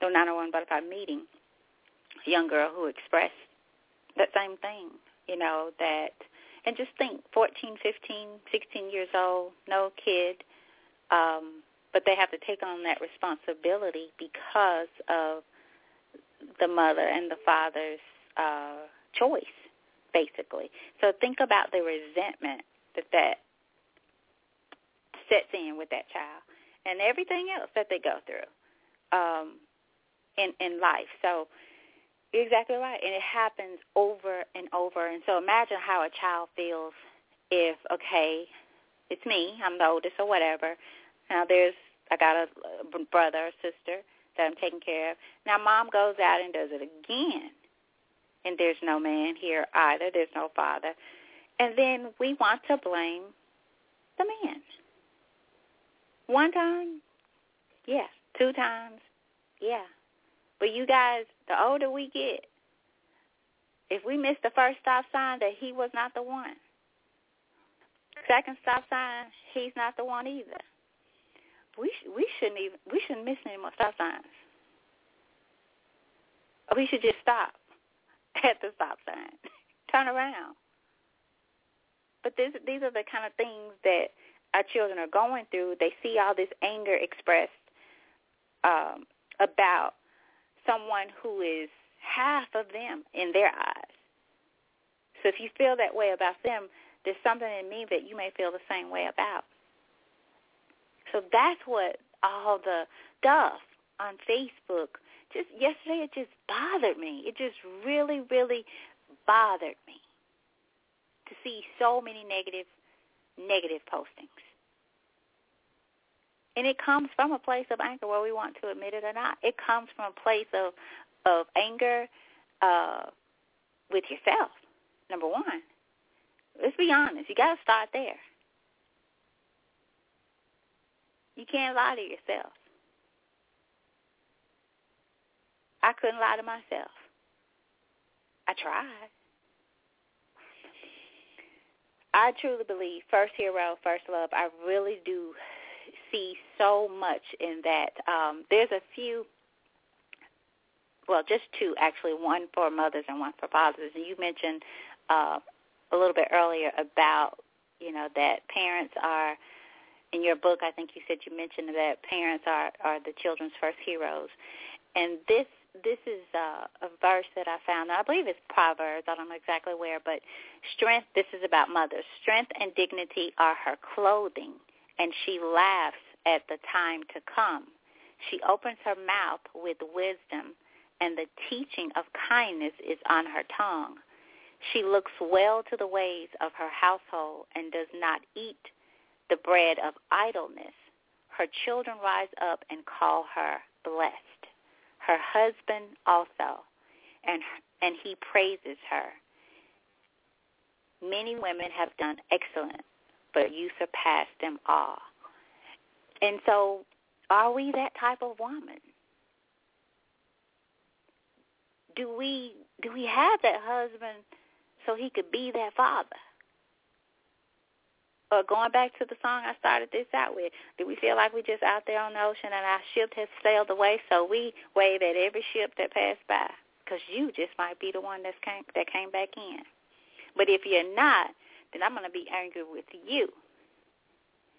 the 901 butterfly meeting, a young girl who expressed that same thing, you know, that, and just think, 14, 15, 16 years old, no kid, um, but they have to take on that responsibility because of the mother and the father's uh, choice, basically. So think about the resentment that that sets in with that child and everything else that they go through um, in in life. So you're exactly right, and it happens over and over. And so imagine how a child feels if okay, it's me, I'm the oldest or whatever. Now there's I got a, brother or sister that I'm taking care of. Now mom goes out and does it again. And there's no man here either. There's no father. And then we want to blame the man. One time, yeah. Two times, yeah. But you guys, the older we get, if we miss the first stop sign, that he was not the one. Second stop sign, he's not the one either we sh- we shouldn't even we shouldn't miss any more stop signs. We should just stop [LAUGHS] at the stop sign, [LAUGHS] turn around. But this, these are the kind of things that our children are going through. They see all this anger expressed um, about someone who is half of them in their eyes. So if you feel that way about them, there's something in me that you may feel the same way about. So that's what all the stuff on Facebook just yesterday it just bothered me. It just really, really bothered me to see so many negative negative postings. And it comes from a place of anger, whether we want to admit it or not. It comes from a place of of anger uh, with yourself. Number one, let's be honest. You got to start there. You can't lie to yourself. I couldn't lie to myself. I tried. I truly believe first hero, first love. I really do see so much in that. Um, there's a few, well, just two actually, one for mothers and one for fathers. And you mentioned uh, a little bit earlier about, you know, that parents are – in your book, I think you said you mentioned that parents are are the children's first heroes, and this this is uh, a verse that I found. I believe it's Proverbs. I don't know exactly where, but strength. This is about mothers. Strength and dignity are her clothing, and she laughs at the time to come. She opens her mouth with wisdom, and the teaching of kindness is on her tongue. She looks well to the ways of her household and does not eat the bread of idleness. Her children rise up and call her blessed. Her husband also, and and he praises her. Many women have done excellent, but you surpass them all. And so, are we that type of woman? Do we do we have that husband so he could be that father? or going back to the song I started this out with, do we feel like we're just out there on the ocean and our ship has sailed away, so we wave at every ship that passed by? Because you just might be the one that's came, that came back in. But if you're not, then I'm going to be angry with you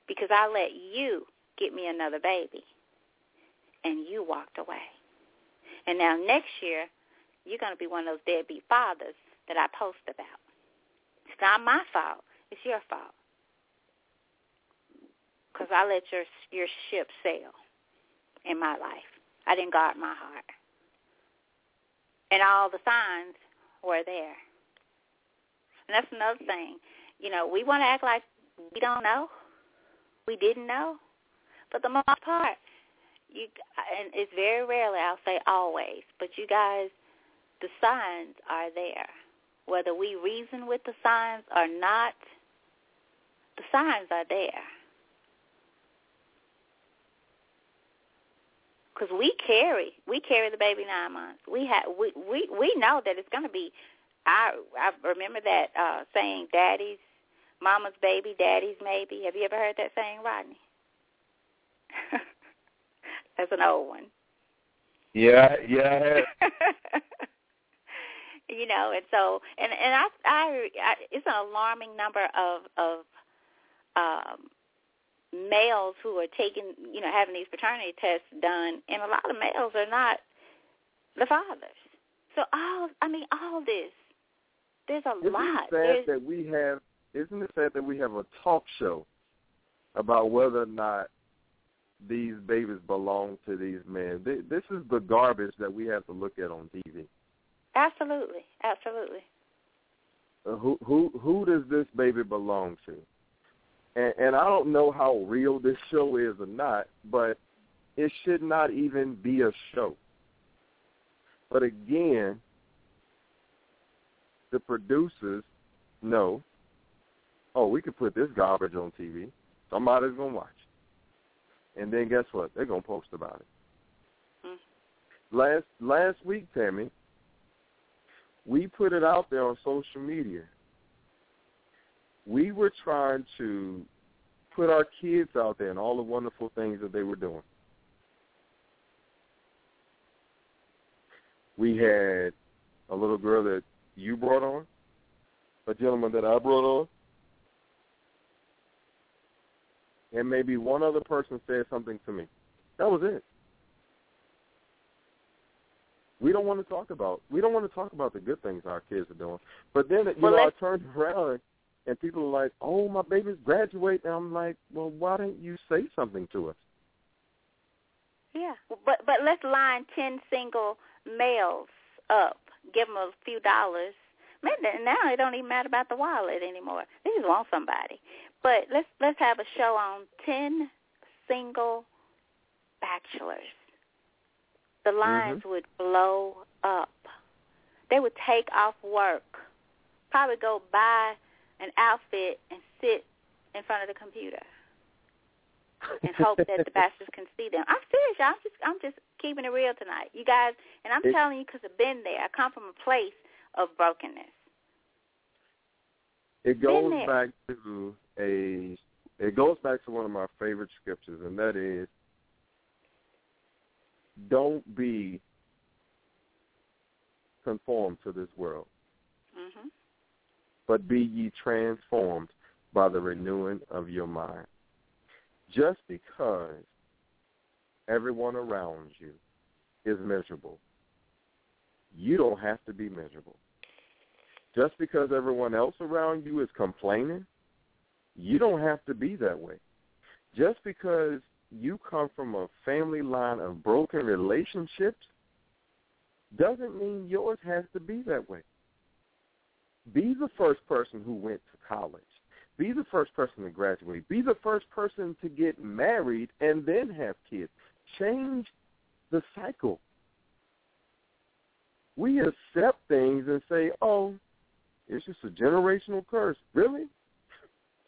because I let you get me another baby and you walked away. And now next year, you're going to be one of those deadbeat fathers that I post about. It's not my fault. It's your fault because I let your your ship sail in my life. I didn't guard my heart, and all the signs were there. And that's another thing. You know, we want to act like we don't know, we didn't know, but the most part, you and it's very rarely I'll say always, but you guys, the signs are there. Whether we reason with the signs or not, the signs are there. because we carry we carry the baby nine months. We have we we we know that it's going to be. I I remember that uh saying, "Daddy's mama's baby, daddy's maybe." Have you ever heard that saying, Rodney? [LAUGHS] That's an old one. Yeah, yeah. [LAUGHS] you know, and so and and I, I I it's an alarming number of of um males who are taking, you know, having these paternity tests done, and a lot of males are not the fathers. So all, I mean, all this, there's a isn't lot. It sad there's, that we have, isn't it sad that we have a talk show about whether or not these babies belong to these men? This is the garbage that we have to look at on TV. Absolutely, absolutely. Uh, who who who does this baby belong to? and, and I don't know how real this show is or not, but it should not even be a show. But again, the producers know, oh, we could put this garbage on TV. Somebody's gonna watch. And then guess what? They're gonna post about it. Hmm. Last last week, Tammy, we put it out there on social media we were trying to put our kids out there and all the wonderful things that they were doing. We had a little girl that you brought on, a gentleman that I brought on, and maybe one other person said something to me. That was it. We don't want to talk about we don't want to talk about the good things our kids are doing. But then you well, know I turned around and people are like, "Oh, my baby's graduating." And I'm like, "Well, why didn't you say something to us?" Yeah, but but let's line ten single males up, give them a few dollars. Man, now it don't even matter about the wallet anymore. They just want somebody. But let's let's have a show on ten single bachelors. The lines mm-hmm. would blow up. They would take off work, probably go buy an outfit and sit in front of the computer and hope that the [LAUGHS] bastards can see them. I'm serious, y'all. I'm just I'm just keeping it real tonight, you guys. And I'm it, telling you because I've been there. I come from a place of brokenness. It goes back to a. It goes back to one of my favorite scriptures, and that is, "Don't be conformed to this world." Mm-hmm but be ye transformed by the renewing of your mind. Just because everyone around you is miserable, you don't have to be miserable. Just because everyone else around you is complaining, you don't have to be that way. Just because you come from a family line of broken relationships doesn't mean yours has to be that way. Be the first person who went to college. Be the first person to graduate. Be the first person to get married and then have kids. Change the cycle. We accept things and say, oh, it's just a generational curse. Really?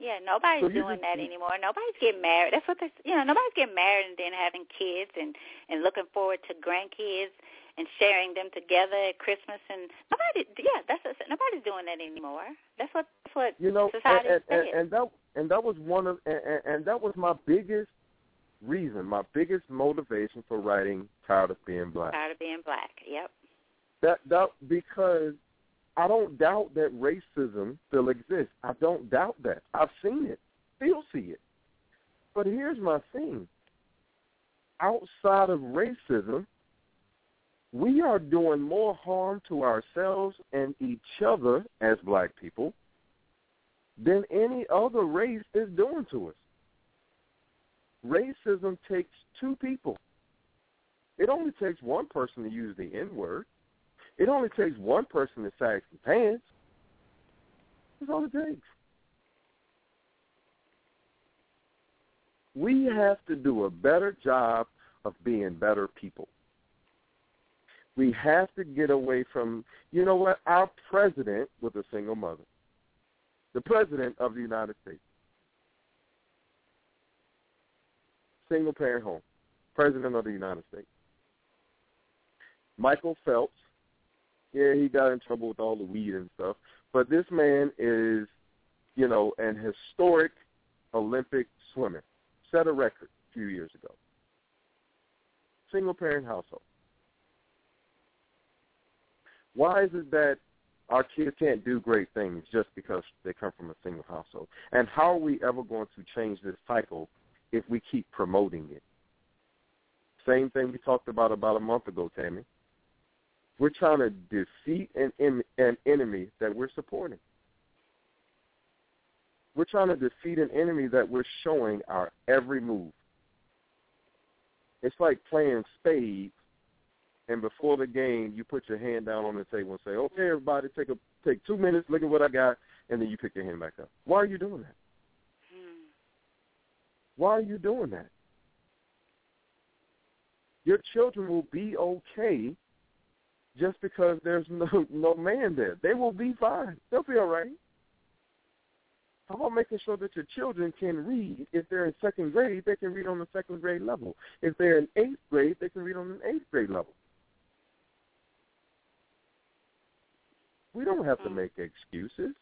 Yeah, nobody's So doing just- that anymore. Nobody's getting married. That's what they, you know. Nobody's getting married and then having kids and and looking forward to grandkids and sharing them together at Christmas. And nobody, yeah, that's what, nobody's doing that anymore. That's what that's what You know, and, society and, says. and, and that and that was one of and, and- and that was my biggest reason, my biggest motivation for writing "Tired of Being Black." Tired of being black. Yep. That that because I don't doubt that racism still exists. I don't doubt that. I've seen it, still see it. But here's my thing. Outside of racism, we are doing more harm to ourselves and each other as black people than any other race is doing to us. Racism takes two people. It only takes one person to use the N word. It only takes one person to sag some pants. That's all it takes. We have to do a better job of being better people. We have to get away from, you know what, our president was a single mother. The president of the United States. Single parent home. President of the United States. Michael Phelps, yeah, he got in trouble with all the weed and stuff. But this man is, you know, an historic Olympic swimmer. Set a record a few years ago. Single parent household. Why is it that our kids can't do great things just because they come from a single household? And how are we ever going to change this cycle if we keep promoting it? Same thing we talked about about a month ago, Tammy. We're trying to defeat an, an enemy that we're supporting. We're trying to defeat an enemy that we're showing our every move. It's like playing spades, and before the game, you put your hand down on the table and say, "Okay, everybody, take a take two minutes, look at what I got," and then you pick your hand back up. Why are you doing that? Why are you doing that? Your children will be okay just because there's no no man there. They will be fine. They'll be all right. How about making sure that your children can read? If they're in second grade, they can read on the second grade level. If they're in eighth grade, they can read on an eighth grade level. We don't have to make excuses.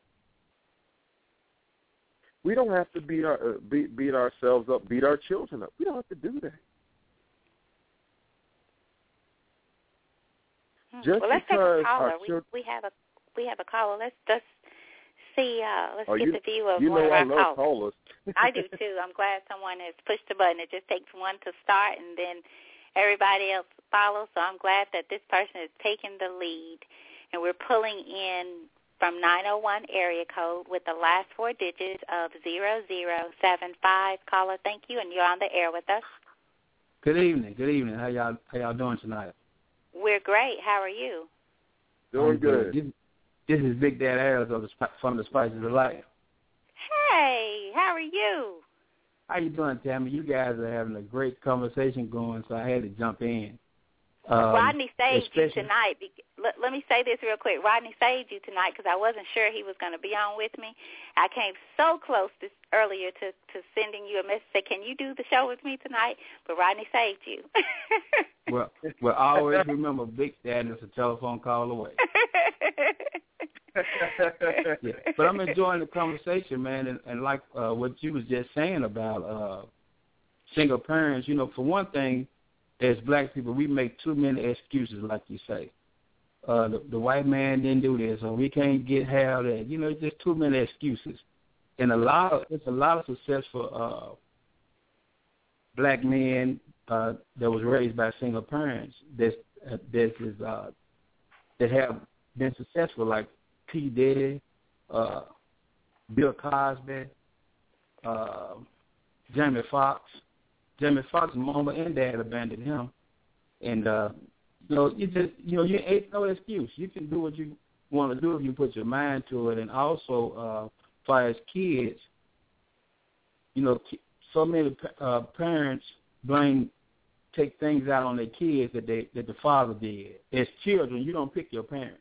We don't have to beat our uh, beat, beat ourselves up, beat our children up. We don't have to do that. Just well, let's take a caller. our We chil- we have a we have a caller. Let's just see. Uh, let's Oh, get you- the view of You one know of I our love callers. callers. I do [LAUGHS] too. I'm glad someone has pushed the button. It just takes one to start, and then everybody else follows. So I'm glad that this person is taking the lead, and we're pulling in from 901 area code with the last four digits of 0075. Caller, thank you, and you're on the air with us. Good evening. Good evening. How y'all how y'all doing tonight? We're great. How are you? Doing good. This, this is Big Dad Harris of the Sp- from the Spices of Life. Hey, how are you? How you doing, Tammy? You guys are having a great conversation going, so I had to jump in. Um, Rodney saved you tonight. Let, let me say this real quick. Rodney saved you tonight because I wasn't sure he was going to be on with me. I came so close this earlier to to sending you a message. Say, can you do the show with me tonight? But Rodney saved you. [LAUGHS] Well, well, I always remember, Big Dad is a telephone call away. [LAUGHS] Yeah. But I'm enjoying the conversation, man, and, and like uh, what you was just saying about uh, single parents. You know, for one thing, as black people, we make too many excuses, like you say. Uh, the, the white man didn't do this, or we can't get have that. You know, just too many excuses, and a lot of it's a lot of successful uh, black men uh, that was raised by single parents that uh, that is uh, that have been successful, like P. Diddy, uh, Bill Cosby, uh, Jamie Foxx. Jamie Foxx's mama and dad abandoned him, and uh, you know you just you know you ain't no excuse. You can do what you want to do if you put your mind to it, and also uh, far as kids, you know, so many uh, parents blame take things out on their kids that they that the father did. As children, you don't pick your parents.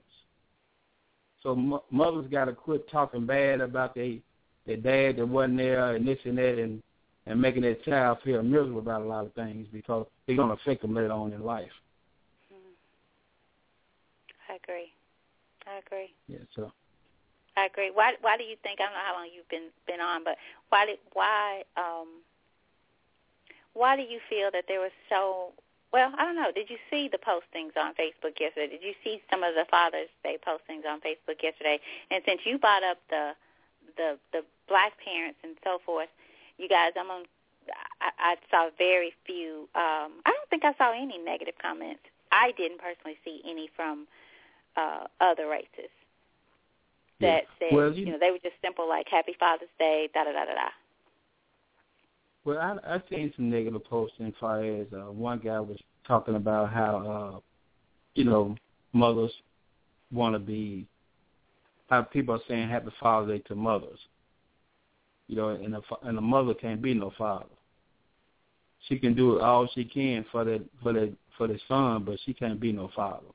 So mo- mothers got to quit talking bad about their their dad that wasn't there and this and that and and making that child feel miserable about a lot of things because they're going to affect them later on in life. Mm-hmm. I agree. I agree. Yeah. So. I agree. Why? Why do you think? I don't know how long you've been been on, but why did why um why do you feel that there was so well, I don't know. Did you see the postings on Facebook yesterday? Did you see some of the Father's Day postings on Facebook yesterday? And since you brought up the the the black parents and so forth, you guys, I'm on. I, I saw very few. Um, I don't think I saw any negative comments. I didn't personally see any from uh, other races that yeah. said, well, you, you know, they were just simple like Happy Father's Day, da da da da da. Well, I I seen some negative posting as far as uh, one guy was talking about how uh, you know mothers want to be how people are saying Happy Father's Day to mothers. You know, and a and a mother can't be no father. She can do all she can for that for that for the son, but she can't be no father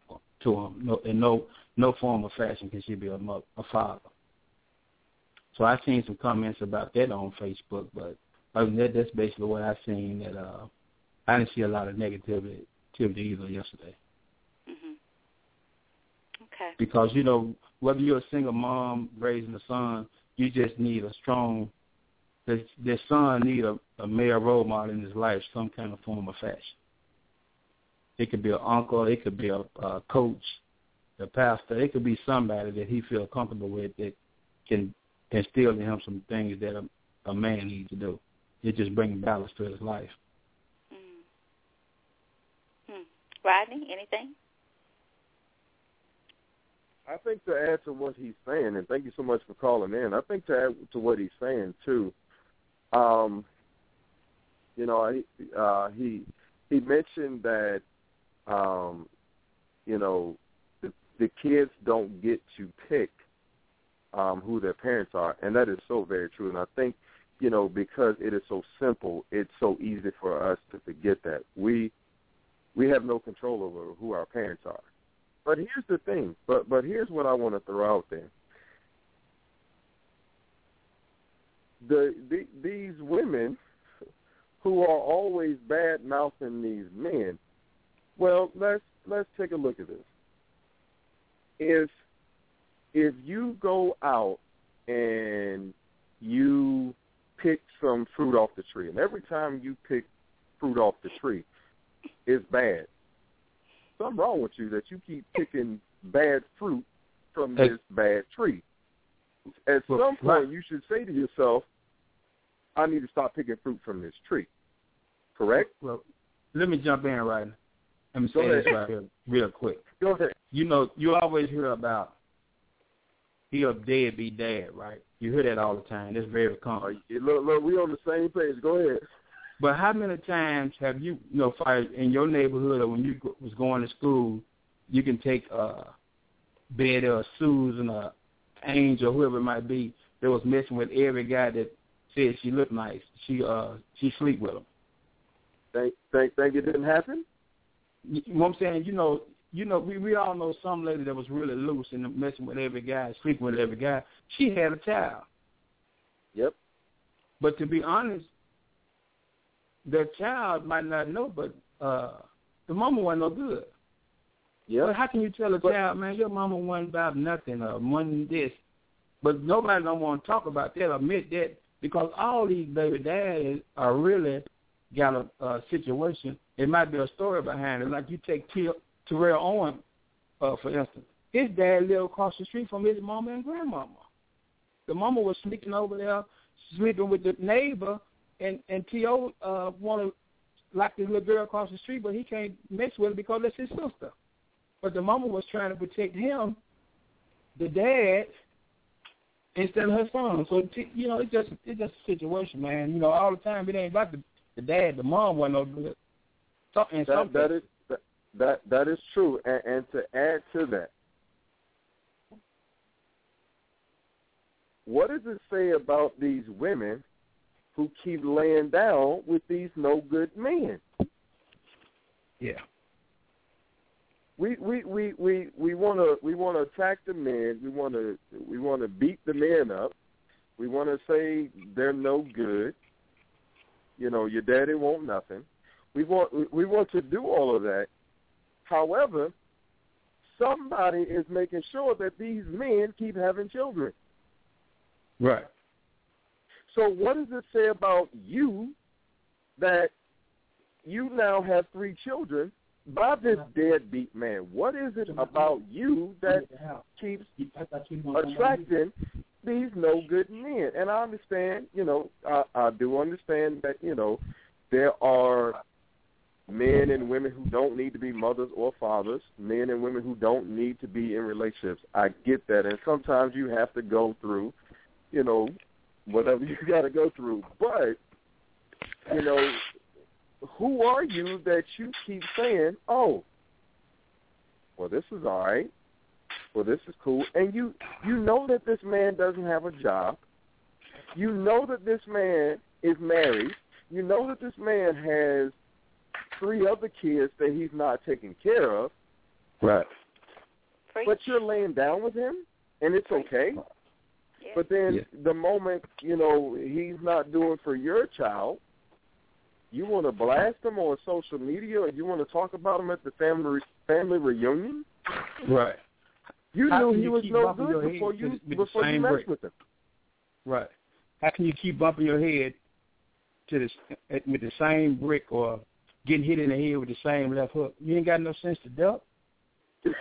to him. No, in no no form or fashion can she be a mother, a father. So I seen some comments about that on Facebook, but I mean, that, that's basically what I seen. That uh, I didn't see a lot of negativity either yesterday. Mm-hmm. Okay. Because you know, whether you're a single mom raising a son, you just need a strong. The, the son need a, a male role model in his life, some kind of form of fashion. It could be an uncle, it could be a, a coach, a pastor, it could be somebody that he feels comfortable with that can instill in him some things that a, a man needs to do. It just brings balance to his life. Mm. Hmm. Rodney, anything? I think to add to what he's saying, and thank you so much for calling in. I think to add to what he's saying too, um, you know, he uh, he he mentioned that, um, you know, the, the kids don't get to pick um, who their parents are, and that is so very true. And I think you know, because it is so simple, it's so easy for us to forget that we we have no control over who our parents are. But here's the thing. But but here's what I want to throw out there. The, the these women who are always bad mouthing these men. Well, let's let's take a look at this. If if you go out and you pick some fruit off the tree, and every time you pick fruit off the tree, it's bad. Something wrong with you that you keep picking bad fruit from this bad tree. At some point, you should say to yourself, "I need to stop picking fruit from this tree." Correct? Well, let me jump in right now. Let me say this right here, real quick. Go ahead. You know, you always hear about he a be dad, right? You hear that all the time. That's very common. Look, look, we on the same page. Go ahead. But how many times have you, you know, fire in your neighborhood or when you was going to school, you can take uh, Betty or Susan or Angel, whoever it might be, that was messing with every guy that said she looked nice. She uh she sleep with him. Think think think it didn't happen? You know what I'm saying? You know, you know, we we all know some lady that was really loose and messing with every guy, sleeping with every guy. She had a child. Yep. But to be honest, the child might not know, but uh the mama wasn't no good. Yeah. But how can you tell a but, child, man, your mama wasn't about nothing or wasn't this? But nobody don't want to talk about that, or admit that, because all these baby daddies are really got a, a situation. It might be a story behind it. Like you take T- Terrell Owen, uh, for instance. His dad lived across the street from his mama and grandmama. The mama was sneaking over there, sleeping with the neighbor, and and T.O. Uh, wanted like the little girl across the street, but he can't mess with her because that's his sister. But the mama was trying to protect him, the dad, instead of her son. So you know, it's just it's just a situation, man. You know, all the time it ain't about the the dad, the mom wasn't no good. So, that, that is that, that that is true, and, and to add to that, what does it say about these women who keep laying down with these no good men? Yeah. We we we we we want to we want to attack the men. We want to we want to beat the men up, We want to say they're no good. You know, your daddy won't nothing. We want we want to do all of that. However, somebody is making sure that these men keep having children. Right. So what does it say about you that you now have three children by this deadbeat man? What is it about you that keeps attracting these no good men? And I understand, you know, I, I do understand that, you know, there are men and women who don't need to be mothers or fathers, men and women who don't need to be in relationships. I get that. And sometimes you have to go through, you know, whatever you [LAUGHS] got to go through. But, you know, who are you that you keep saying, oh, well, this is all right. Well, this is cool. And you, you know that this man doesn't have a job. You know that this man is married. You know that this man has three other kids that he's not taking care of. Right. But you're laying down with him, and it's okay. But then Yeah. the moment you know he's not doing for your child, you want to blast him on social media, and you want to talk about him at the family family reunion. Right. You How knew he you was keep no bumping your good before you the- before you messed brick? with him. Right. How can you keep bumping your head to the with the same brick or getting hit in the head with the same left hook? You ain't got no sense to duck. [LAUGHS]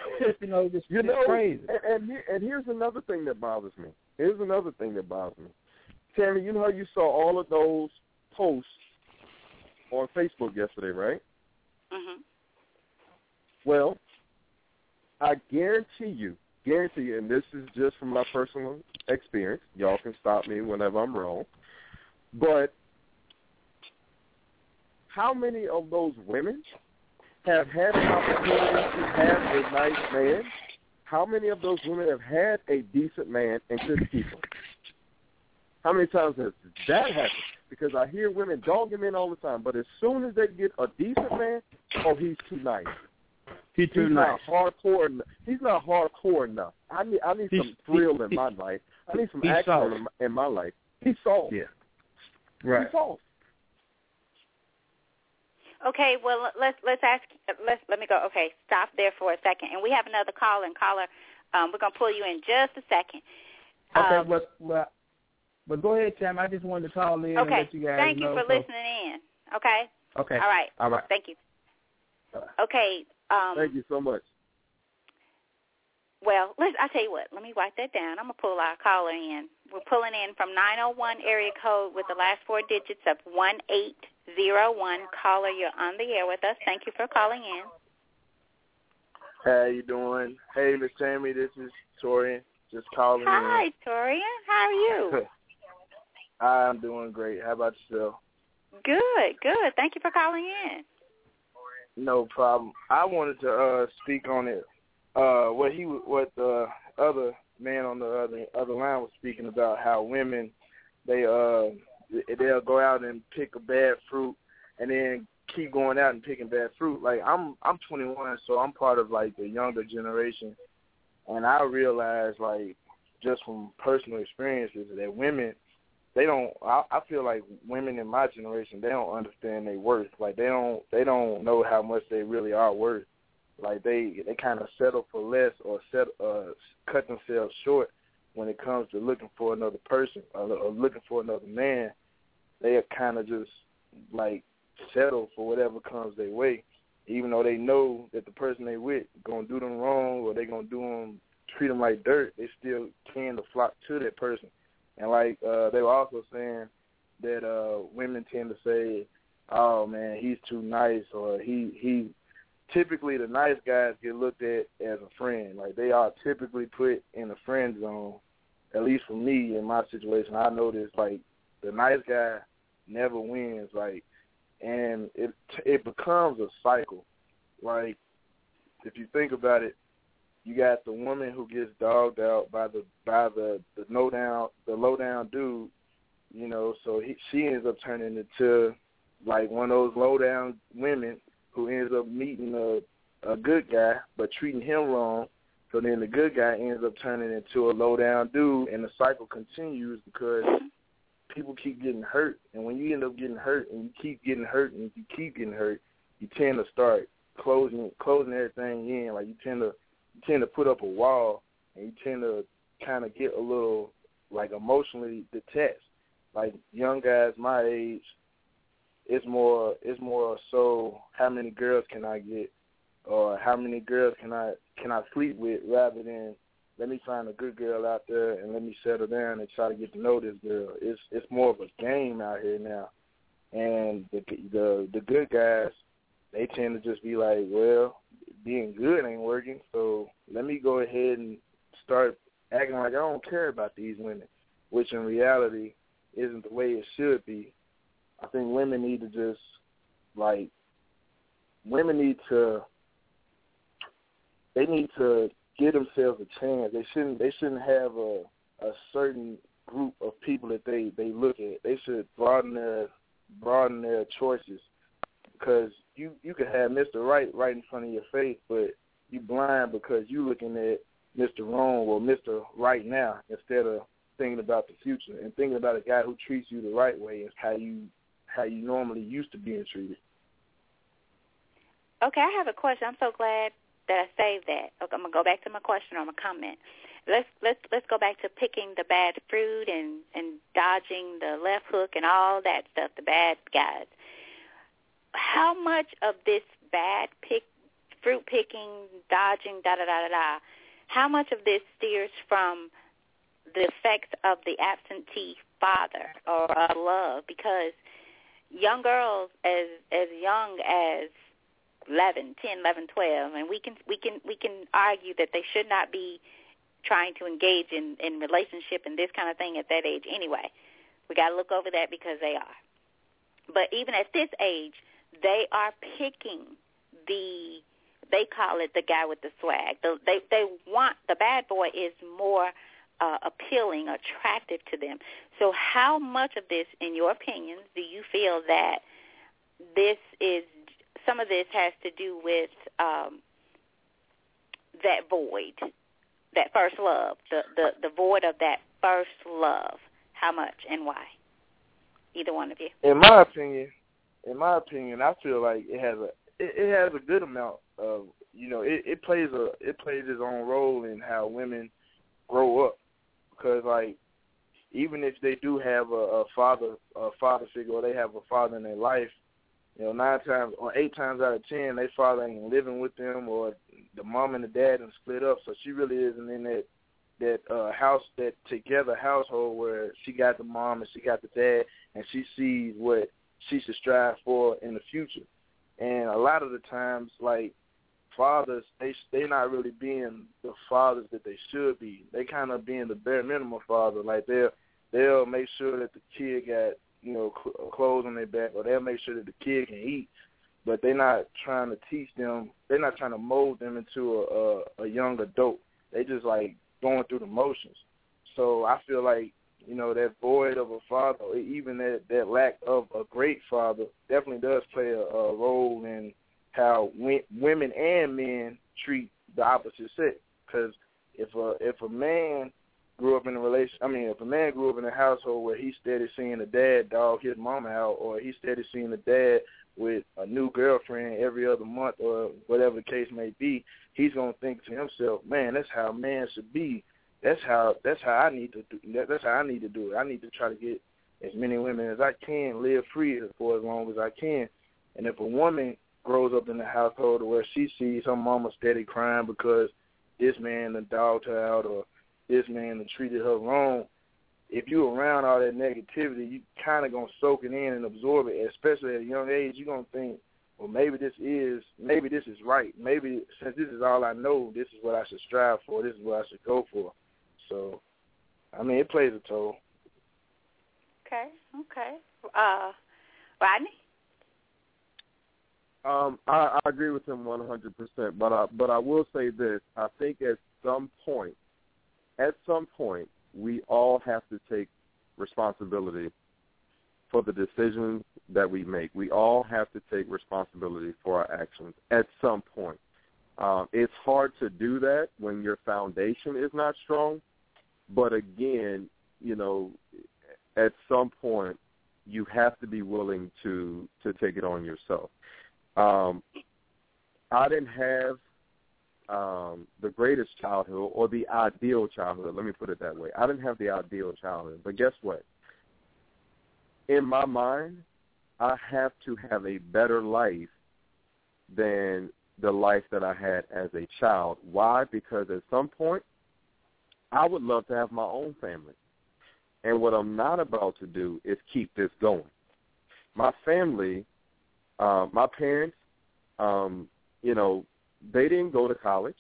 You know, just you it's know, crazy. And, and and here's another thing that bothers me. Here's another thing that bothers me. Tammy, you know how you saw all of those posts on Facebook yesterday, right? Mhm. Well, I guarantee you, guarantee you, and this is just from my personal experience. Y'all can stop me whenever I'm wrong. But how many of those women have had an opportunity to have a nice man? How many of those women have had a decent man and couldn't keep him? How many times has that happened? Because I hear women dogging men all the time, but as soon as they get a decent man, oh, he's too nice. He too he's nice. not hardcore. en- He's not hardcore enough. I need I need He's- some thrill he- in my life. I need some action soft. in my, in my life. He's soft. Yeah. Right. He's soft. Okay, well let's let's ask let's let me go. Okay, stop there for a second, and we have another caller. And caller, um, we're gonna pull you in just a second. Okay, Um, but but but go ahead, Tam. I just wanted to call in and let you guys Thank know. Thank you for so- listening in. Okay. Okay. All right. All right. Thank you. All right. Okay. Um, Thank you so much. Well, let's. I tell you what. Let me write that down. I'm gonna pull our caller in. We're pulling in from 901 area code with the last four digits of 1801. Caller, you're on the air with us. Thank you for calling in. How you doing? Hey, Miss Tammy, this is Torian. Just calling in. Hi, Torian. How are you? [LAUGHS] I'm doing great. How about yourself? good. Good. Thank you for calling in. No problem. I wanted to uh speak on it. Uh, what he, what the other man on the other other line was speaking about how women, they uh, they'll go out and pick a bad fruit, and then keep going out and picking bad fruit. Like I'm, I'm 21, so I'm part of like the younger generation, and I realize like just from personal experiences that women they don't I, I feel like women in my generation they don't understand their worth. Like they don't they don't know how much they really are worth. Like they they kind of settle for less or set uh cut themselves short when it comes to looking for another person or, or looking for another man. They kind of just like settle for whatever comes their way. Even though they know that the person they with gonna do them wrong or they gonna do them treat them like dirt they still tend to flock to that person and like uh they were also saying that uh women tend to say, Oh man, he's too nice or he he typically the nice guys get looked at as a friend. Like they are typically put in the friend zone. At least for me in my situation, I noticed like the nice guy never wins, like and it it becomes a cycle. Like if you think about it, you got the woman who gets dogged out by the by the the low down the low down dude, you know, so he she ends up turning into like one of those low down women who ends up meeting a a good guy but treating him wrong, So then the good guy ends up turning into a low down dude, and the cycle continues because people keep getting hurt. And when you end up getting hurt, and you keep getting hurt, and you keep getting hurt, you tend to start closing closing everything in. Like you tend to you tend to put up a wall, and you tend to kind of get a little like emotionally detached. Like young guys my age, it's more it's more so how many girls can I get or how many girls can I can I sleep with rather than let me find a good girl out there and let me settle down and try to get to know this girl. It's it's more of a game out here now, and the the the good guys they tend to just be like, well, being good ain't working, so let me go ahead and start acting like I don't care about these women, which in reality isn't the way it should be. I think women need to just like women need to they need to give themselves a chance. They shouldn't they shouldn't have a a certain group of people that they they look at. They should broaden their broaden their choices because you you could have Mr. Right right in front of your face, but you blind because you looking at Mr. Wrong or Mr. Right now instead of thinking about the future and thinking about a guy who treats you the right way and how you how you normally used to being treated. Okay, I have a question. I'm so glad that I saved that. Okay, I'm gonna go back to my question or my comment. Let's let's let's go back to picking the bad fruit and and dodging the left hook and all that stuff. The bad guys. How much of this bad pick fruit picking, dodging, da da da da da? How much of this steers from the effects of the absentee father or of love? Because young girls as as young as 11, 10, 11, 12, and we can we can we can argue that they should not be trying to engage in in relationship and this kind of thing at that age anyway. We got to look over that because they are. But even at this age, they are picking the they call it the guy with the swag. The, they they want the bad boy is more uh, appealing, attractive to them. So how much of this, in your opinions, do you feel that this is some of this has to do with um, that void, that first love, the, the the void of that first love. How much and why? Either one of you. In my opinion, in my opinion, I feel like it has a it, it has a good amount of you know it, it plays a it plays its own role in how women grow up because like even if they do have a, a father a father figure or they have a father in their life you know, nine times or eight times out of ten, their father ain't living with them, or the mom and the dad and split up. So she really isn't in that that uh house, that together household where she got the mom and she got the dad, and she sees what she should strive for in the future. And a lot of the times, like fathers, they they're not really being the fathers that they should be. They kind of being the bare minimum father. Like they'll they'll make sure that the kid got you know, cl- clothes on their back, or they'll make sure that the kid can eat. But they're not trying to teach them. They're not trying to mold them into a, a, a young adult. They just like going through the motions. So I feel like you know that void of a father, or even that that lack of a great father, definitely does play a, a role in how w- women and men treat the opposite sex. Because if a if a man grew up in a relation. I mean, if a man grew up in a household where he's steady seeing the dad dog his mama out, or he's steady seeing the dad with a new girlfriend every other month, or whatever the case may be, he's gonna think to himself, "Man, that's how a man should be. That's how that's how I need to do. That's how I need to do it. I need to try to get as many women as I can, live free for as long as I can. And if a woman grows up in a household where she sees her mama steady crying because this man done dogged her out or this man treated her wrong, if you around all that negativity, you kind of gonna soak it in and absorb it. Especially at a young age, you're gonna think, well, maybe this is maybe this is right. Maybe since this is all I know, this is what I should strive for. This is what I should go for. So, I mean, it plays a toll. Okay. Okay. Uh, Rodney. Um, I, I agree with him 100%, but I, but I will say this: I think at some point, at some point, we all have to take responsibility for the decisions that we make. We all have to take responsibility for our actions at some point. Um, it's hard to do that when your foundation is not strong. But again, you know, at some point, you have to be willing to to take it on yourself. Um, I didn't have um, the greatest childhood or the ideal childhood. Let me put it that way. I didn't have the ideal childhood, but guess what? In my mind, I have to have a better life than the life that I had as a child. Why? Because at some point, I would love to have my own family. And what I'm not about to do is keep this going. My family, uh, my parents, um, you know, they didn't go to college.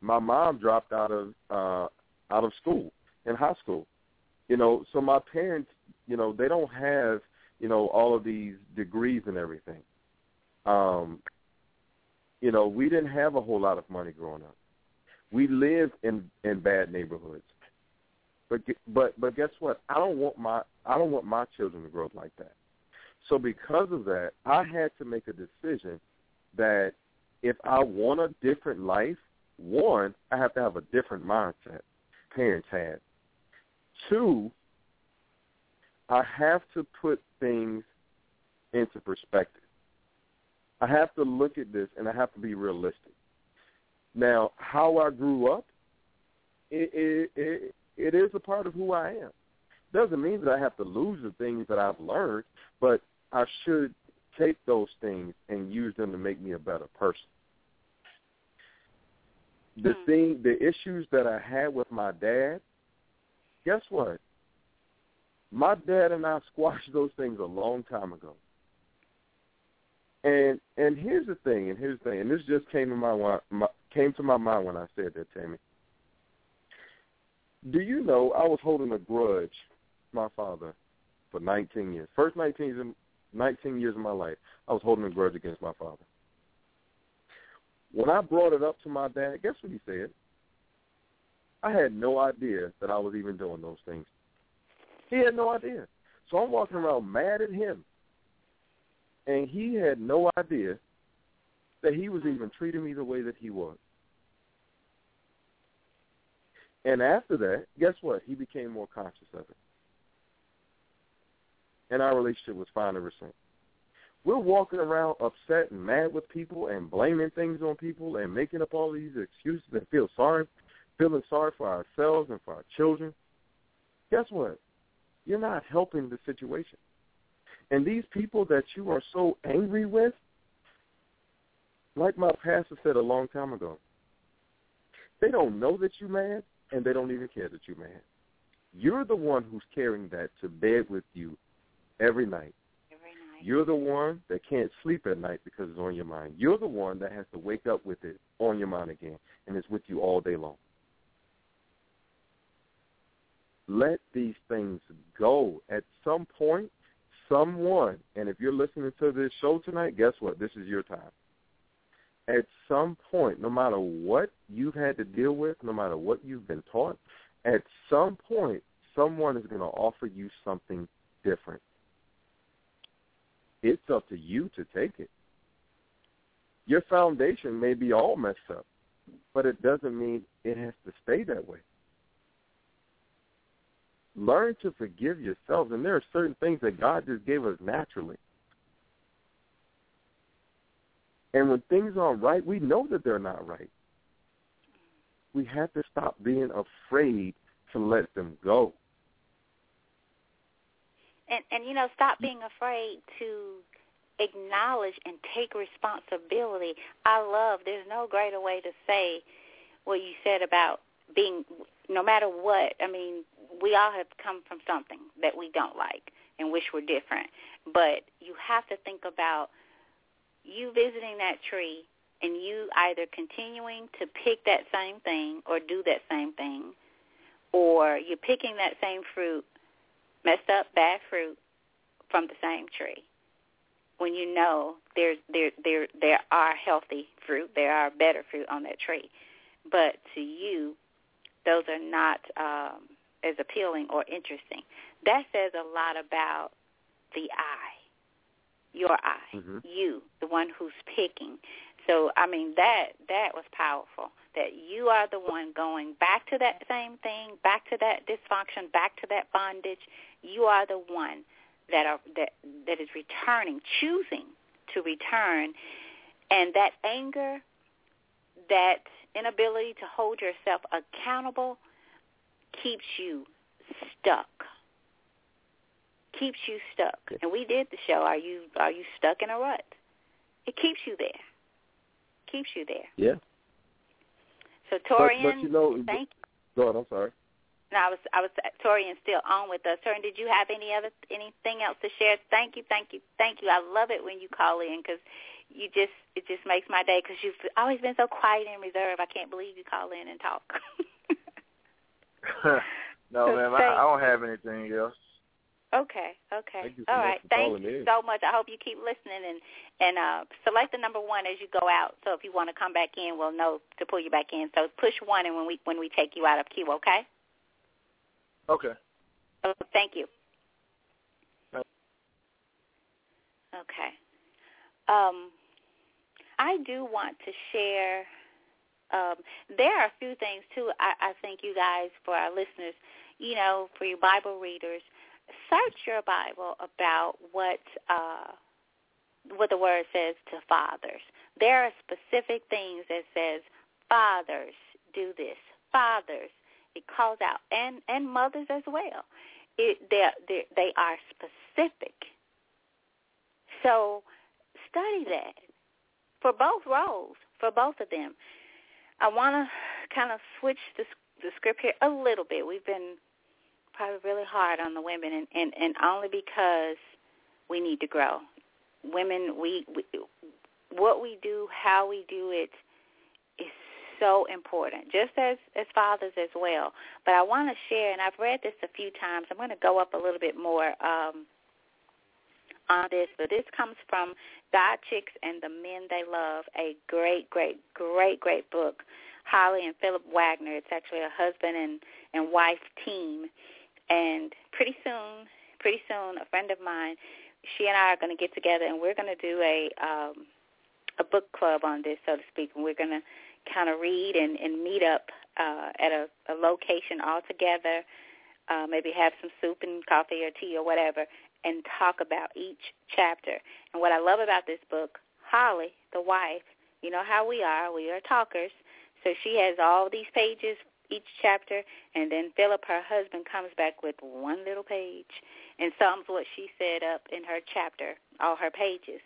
My mom dropped out of uh, out of school in high school. You know, so my parents, you know, they don't have, you know, all of these degrees and everything. Um, you know, we didn't have a whole lot of money growing up. We lived in in bad neighborhoods. But but but guess what? I don't want my I don't want my children to grow up like that. So because of that, I had to make a decision that if I want a different life, one, I have to have a different mindset parents had. Two, I have to put things into perspective. I have to look at this and I have to be realistic. Now, how I grew up, it, it, it, it is a part of who I am. Doesn't mean that I have to lose the things that I've learned, but I should take those things and use them to make me a better person. The Hmm. thing, the issues that I had with my dad, guess what? My dad and I [LAUGHS] squashed those things a long time ago. And and here's the thing, and here's the thing, and this just came to my, my came to my mind when I said that, Tammy. Do you know I was holding a grudge, my father, for 19 years. First 19 years, 19 years of my life, I was holding a grudge against my father. When I brought it up to my dad, guess what he said? I had no idea that I was even doing those things. He had no idea. So I'm walking around mad at him. And he had no idea that he was even treating me the way that he was. And after that, guess what? He became more conscious of it. And our relationship was fine ever since. We're walking around upset and mad with people and blaming things on people and making up all these excuses and feel sorry, feeling sorry for ourselves and for our children. Guess what? You're not helping the situation. And these people that you are so angry with, like my pastor said a long time ago, they don't know that you're mad and they don't even care that you're mad. You're the one who's carrying that to bed with you every night. Every night. You're the one that can't sleep at night because it's on your mind. You're the one that has to wake up with it on your mind again, and it's with you all day long. Let these things go. At some point, someone, and if you're listening to this show tonight, guess what? This is your time. At some point, no matter what you've had to deal with, no matter what you've been taught, at some point, someone is going to offer you something different it's up to you to take it. Your foundation may be all messed up, but it doesn't mean it has to stay that way. Learn to forgive yourselves, and there are certain things that God just gave us naturally. And when things aren't right, we know that they're not right. We have to stop being afraid to let them go. and and you know stop being afraid to acknowledge and take responsibility i love there's no greater way to say what you said about being no matter what i mean we all have come from something that we don't like and wish were different but you have to think about you visiting that tree and you either continuing to pick that same thing or do that same thing or you're picking that same fruit messed up bad fruit from the same tree when you know there's there there there are healthy fruit there are better fruit on that tree. But to you those are not um as appealing or interesting. That says a lot about the eye your eye Mhm. you the one who's picking So I mean that that was powerful. That you are the one going back to that same thing, back to that dysfunction, back to that bondage. You are the one that are that that is returning, choosing to return, and that anger, that inability to hold yourself accountable, keeps you stuck. Keeps you stuck. And we did the show. Are you are you stuck in a rut? It keeps you there keeps you there. Yeah. So Torian, but, but you know, thank you. Go ahead. I'm sorry. No, I was I was Torian still on with us. Torian, did you have any other anything else to share? Thank you, thank you, thank you. I love it when you call in because you just it just makes my day because you've always been so quiet and reserved. I can't believe you call in and talk. [LAUGHS] [LAUGHS] no, ma'am, I, I don't have anything else. Okay, okay. Thank you so All right. Thank you in. so much. I hope you keep listening and and uh select the number one as you go out. So if you want to come back in, we'll know to pull you back in. So push one, and when we when we take you out of queue, okay? Okay. Oh, thank you. Okay. Um, I do want to share. Um, there are a few things too. I, I think you guys, for our listeners, you know, for your Bible readers, search your Bible about what uh, what the word says to fathers. There are specific things that says fathers do this, fathers. It calls out and and mothers as well. It they they they are specific. So study that for both roles, for both of them. I want to kind of switch the the script here a little bit. We've been probably really hard on the women, and and, and only because we need to grow. Women, we, we what we do, how we do it, is so important. Just as as fathers as well. But I want to share, and I've read this a few times. I'm going to go up a little bit more um, on this, but this comes from God Chicks and the Men They Love, a great, great, great, great book. Holly and Philip Wagner. It's actually a husband and and wife team and pretty soon, pretty soon, a friend of mine, she and I are going to get together, and we're going to do a um, a book club on this, so to speak. And we're going to kind of read and, and meet up uh, at a, a location all together, uh, maybe have some soup and coffee or tea or whatever, and talk about each chapter. And what I love about this book, Holly, the wife, you know how we are. We are talkers. So she has all these pages each chapter, and then Philip, her husband, comes back with one little page and sums what she said up in her chapter, all her pages.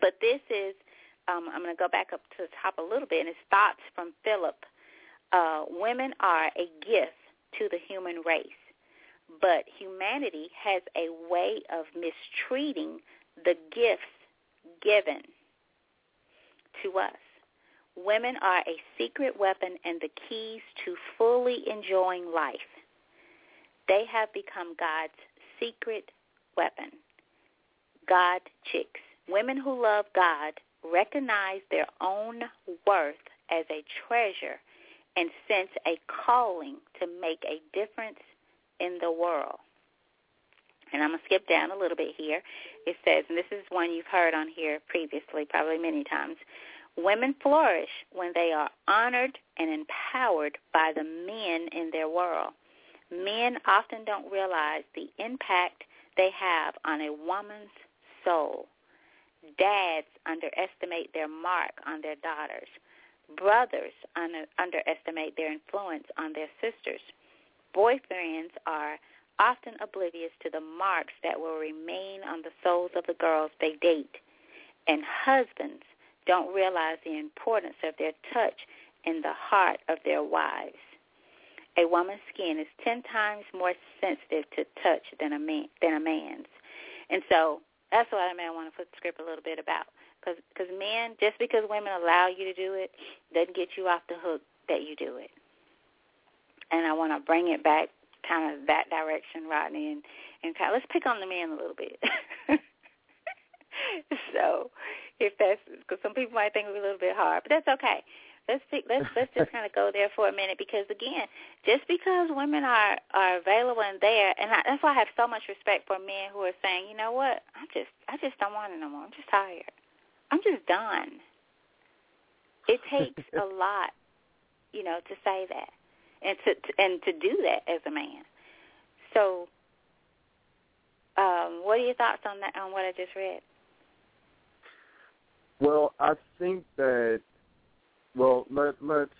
But this is, um, I'm going to go back up to the top a little bit, and it's thoughts from Philip. Uh, women are a gift to the human race, but humanity has a way of mistreating the gifts given to us. Women are a secret weapon and the keys to fully enjoying life. They have become God's secret weapon. God chicks. Women who love God recognize their own worth as a treasure and sense a calling to make a difference in the world. And I'm going to skip down a little bit here. It says, and this is one you've heard on here previously, probably many times, Women flourish when they are honored and empowered by the men in their world. Men often don't realize the impact they have on a woman's soul. Dads underestimate their mark on their daughters. Brothers under, underestimate their influence on their sisters. Boyfriends are often oblivious to the marks that will remain on the souls of the girls they date. And husbands don't realize the importance of their touch in the heart of their wives. A woman's skin is ten times more sensitive to touch than a man than a man's, and so that's what I mean. Want to put the script a little bit about because men, just because women allow you to do it, doesn't get you off the hook that you do it. And I want to bring it back kind of that direction, Rodney, and and kind of, let's pick on the men a little bit. [LAUGHS] so if that's because some people might think we're a little bit hard, but that's okay. Let's see, let's let's just kind of go there for a minute because again, just because women are are available and there, and I, that's why I have so much respect for men who are saying, you know what, I'm just I just don't want it no more. I'm just tired. I'm just done. It takes a [LAUGHS] lot, you know, to say that and to, to and to do that as a man. So, um, what are your thoughts on that? On what I just read? Well, I think that. Well, let let's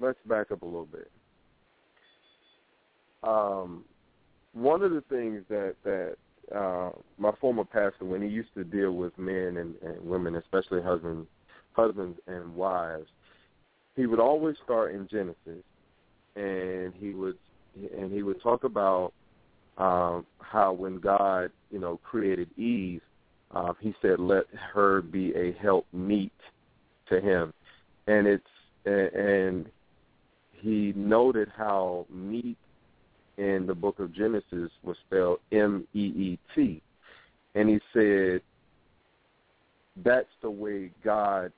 let's back up a little bit. Um, one of the things that that uh, my former pastor, when he used to deal with men and, and women, especially husbands, husbands and wives, he would always start in Genesis, and he would and he would talk about um, how when God, you know, created Eve, uh, he said, "Let her be a help meet to him," and it's and he noted how meet in the book of Genesis was spelled M E E T. And he said that's the way God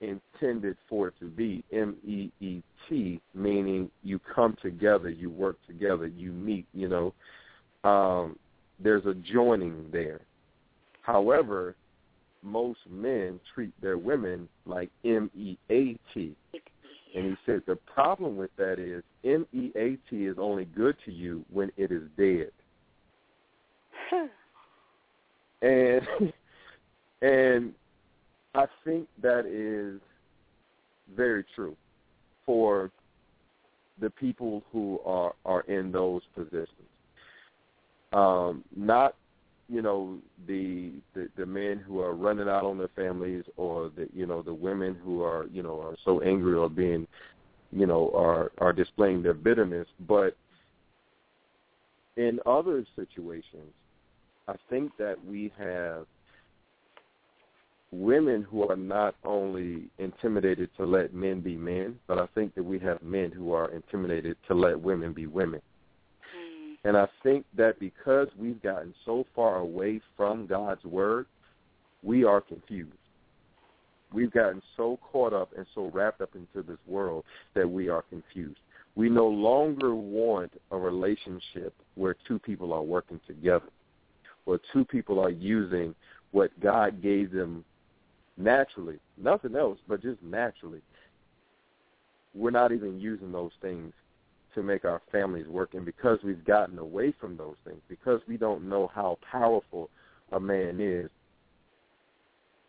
intended for it to be, M E E T, meaning you come together, you work together, you meet, you know. Um, there's a joining there. However, most men treat their women like M E A T. And he said the problem with that is M E A T is only good to you when it is dead. [LAUGHS] and and I think that is very true for the people who are are in those positions. Um, not you know the, the the men who are running out on their families or the you know the women who are you know are so angry or being you know are are displaying their bitterness. But in other situations i think that we have women who are not only intimidated to let men be men but i think that we have men who are intimidated to let women be women and I think that because we've gotten so far away from God's word, we are confused. We've gotten so caught up and so wrapped up into this world that we are confused. We no longer want a relationship where two people are working together, where two people are using what God gave them naturally, nothing else, but just naturally. We're not even using those things to make our families work. And because we've gotten away from those things, because we don't know how powerful a man is,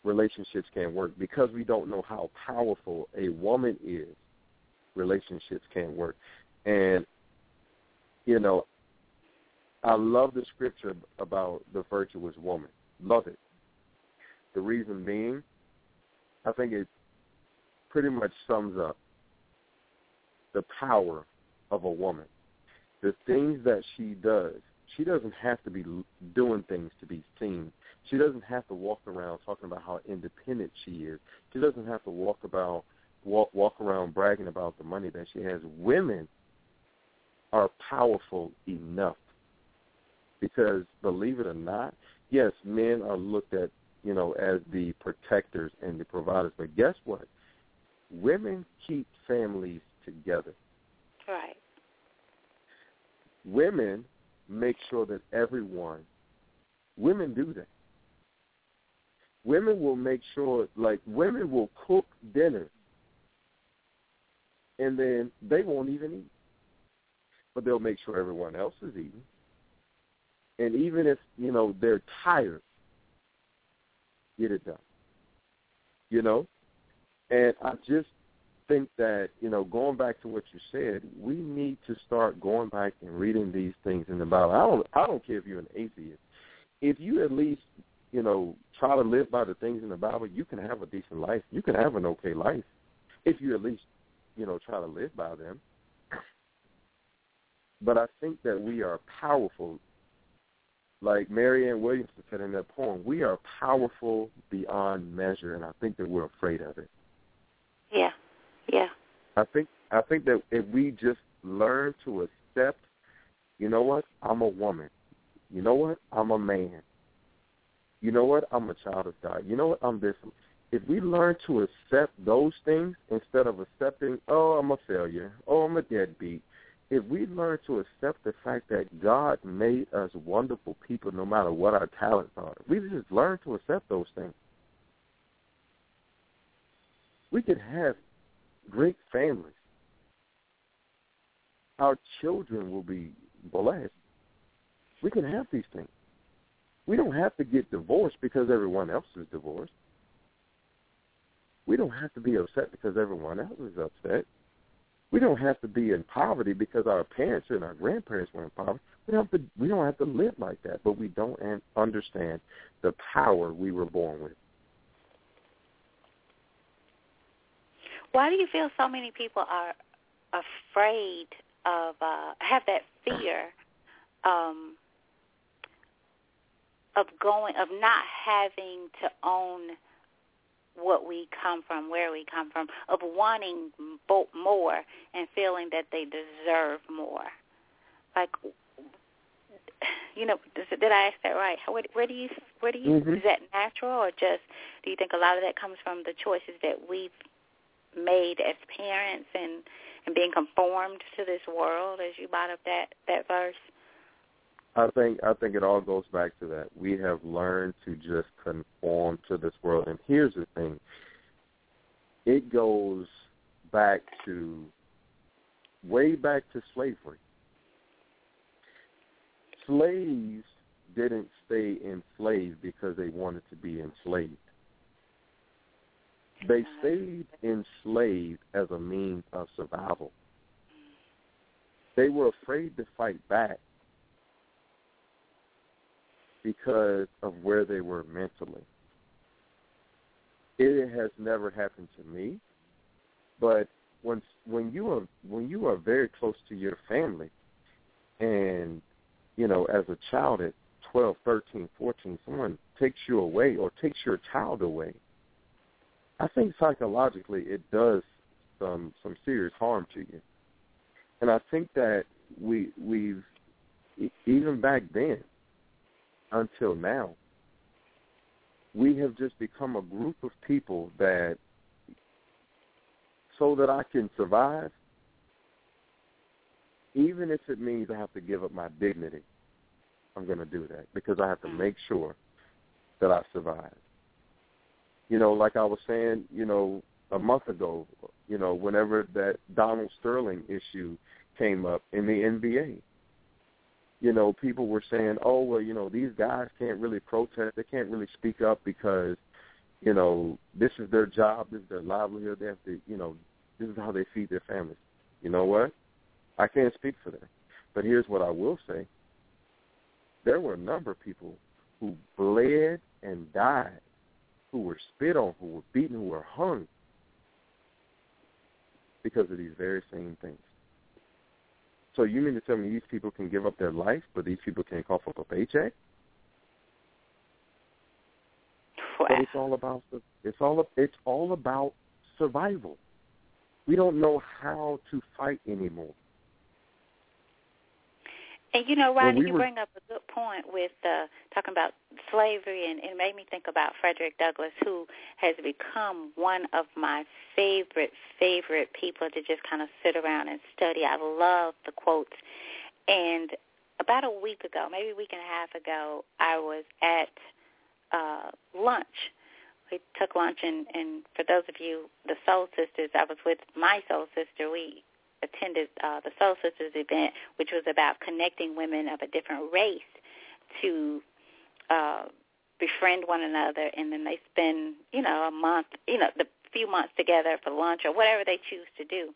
relationships can't work. Because we don't know how powerful a woman is, relationships can't work. And, you know, I love the scripture about the virtuous woman. Love it. The reason being, I think it pretty much sums up the power of a woman. The things that she does, she doesn't have to be doing things to be seen. She doesn't have to walk around talking about how independent she is. She doesn't have to walk about walk walk around bragging about the money that she has. Women are powerful enough because believe it or not, yes, men are looked at, you know, as the protectors and the providers, but guess what? Women keep families together. Right. Women make sure that everyone, women do that. Women will make sure, like, women will cook dinner and then they won't even eat. But they'll make sure everyone else is eating. And even if, you know, they're tired, get it done. You know? And I just think that you know, going back to what you said, we need to start going back and reading these things in the Bible. I don't, I don't care if you're an atheist. If you at least, you know, try to live by the things in the Bible, you can have a decent life. You can have an okay life if you at least, you know, try to live by them. But I think that we are powerful. Like Marianne Williamson said in that poem, we are powerful beyond measure, and I think that we're afraid of it. Yeah. Yeah. I think I think that if we just learn to accept, you know what, I'm a woman. You know what, I'm a man. You know what, I'm a child of God. You know what, I'm this. If we learn to accept those things instead of accepting, oh, I'm a failure, oh, I'm a deadbeat. If we learn to accept the fact that God made us wonderful people no matter what our talents are, we just learn to accept those things We could have great families. Our children will be blessed. We can have these things. We don't have to get divorced because everyone else is divorced. We don't have to be upset because everyone else is upset. We don't have to be in poverty because our parents and our grandparents were in poverty. We don't have to. We don't have to live like that. But we don't understand the power we were born with. Why do you feel so many people are afraid of uh, have that fear um, of going of not having to own what we come from, where we come from, of wanting more and feeling that they deserve more. Like, you know, did I ask that right? Where, where do you, where do you, mm-hmm. is that natural or just, do you think a lot of that comes from the choices that we've made as parents and, and being conformed to this world as you brought up that, that verse? I think I think it all goes back to that. We have learned to just conform to this world. And here's the thing. It goes back to way back to slavery. Slaves didn't stay enslaved because they wanted to be enslaved. They stayed enslaved as a means of survival. They were afraid to fight back because of where they were mentally. It has never happened to me, but when when you are when you are very close to your family, and you know as a child at twelve, thirteen, fourteen, someone takes you away or takes your child away. I think psychologically it does some some serious harm to you, and I think that we we've even back then until now, we have just become a group of people that, so that I can survive, even if it means I have to give up my dignity, I'm going to do that because I have to mm. make sure that I survive. You know, like I was saying, you know, a month ago, you know, whenever that Donald Sterling issue came up in the NBA, you know, people were saying, oh, well, you know, these guys can't really protest. They can't really speak up because, you know, this is their job. This is their livelihood. They have to, you know, this is how they feed their families. You know what? I can't speak for them. But here's what I will say. There were a number of people who bled and died, who were spit on, who were beaten, who were hung because of these very same things. So you mean to tell me these people can give up their life, but these people can't cough up a paycheck? Wow. But it's all about it's all it's all about survival. We don't know how to fight anymore. And you know, Rodney, we you were, bring up a good point with uh, talking about slavery, and it made me think about Frederick Douglass, who has become one of my favorite, favorite people to just kind of sit around and study. I love the quotes. And about a week ago, maybe a week and a half ago, I was at uh, lunch. We took lunch, and, and for those of you, the Soul Sisters, I was with my soul sister. We attended uh, the Soul Sisters event, which was about connecting women of a different race to uh, befriend one another, and then they spend, you know, a month, you know, the few months together for lunch or whatever they choose to do.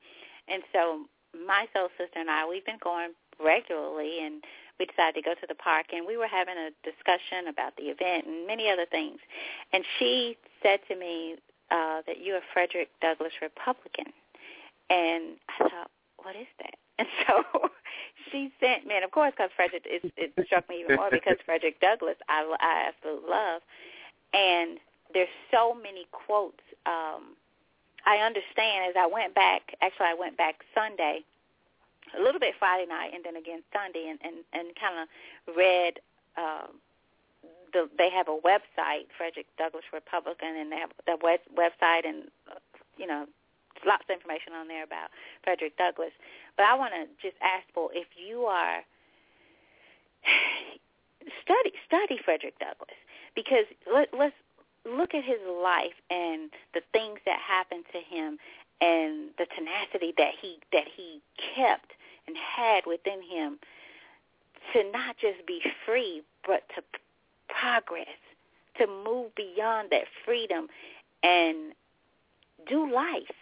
And so my soul sister and I, we've been going regularly, and we decided to go to the park, and we were having a discussion about the event and many other things. And she said to me uh, that you're Frederick Douglass Republican. And I thought, what is that? [LAUGHS] And so she sent me, and of course, because Frederick, it, it struck me even more because [LAUGHS] Frederick Douglass, I, I absolutely love. And there's so many quotes. Um, I understand as I went back, actually I went back Sunday, a little bit Friday night, and then again Sunday, and, and, and kind of read um, the, they have a website, Frederick Douglass Republican, and they have the web, website and, uh, you know, lots of information on there about Frederick Douglass. But I want to just ask for if you are [SIGHS] study study Frederick Douglass. Because let, let's look at his life and the things that happened to him and the tenacity that he that he kept and had within him to not just be free but to progress to move beyond that freedom and do life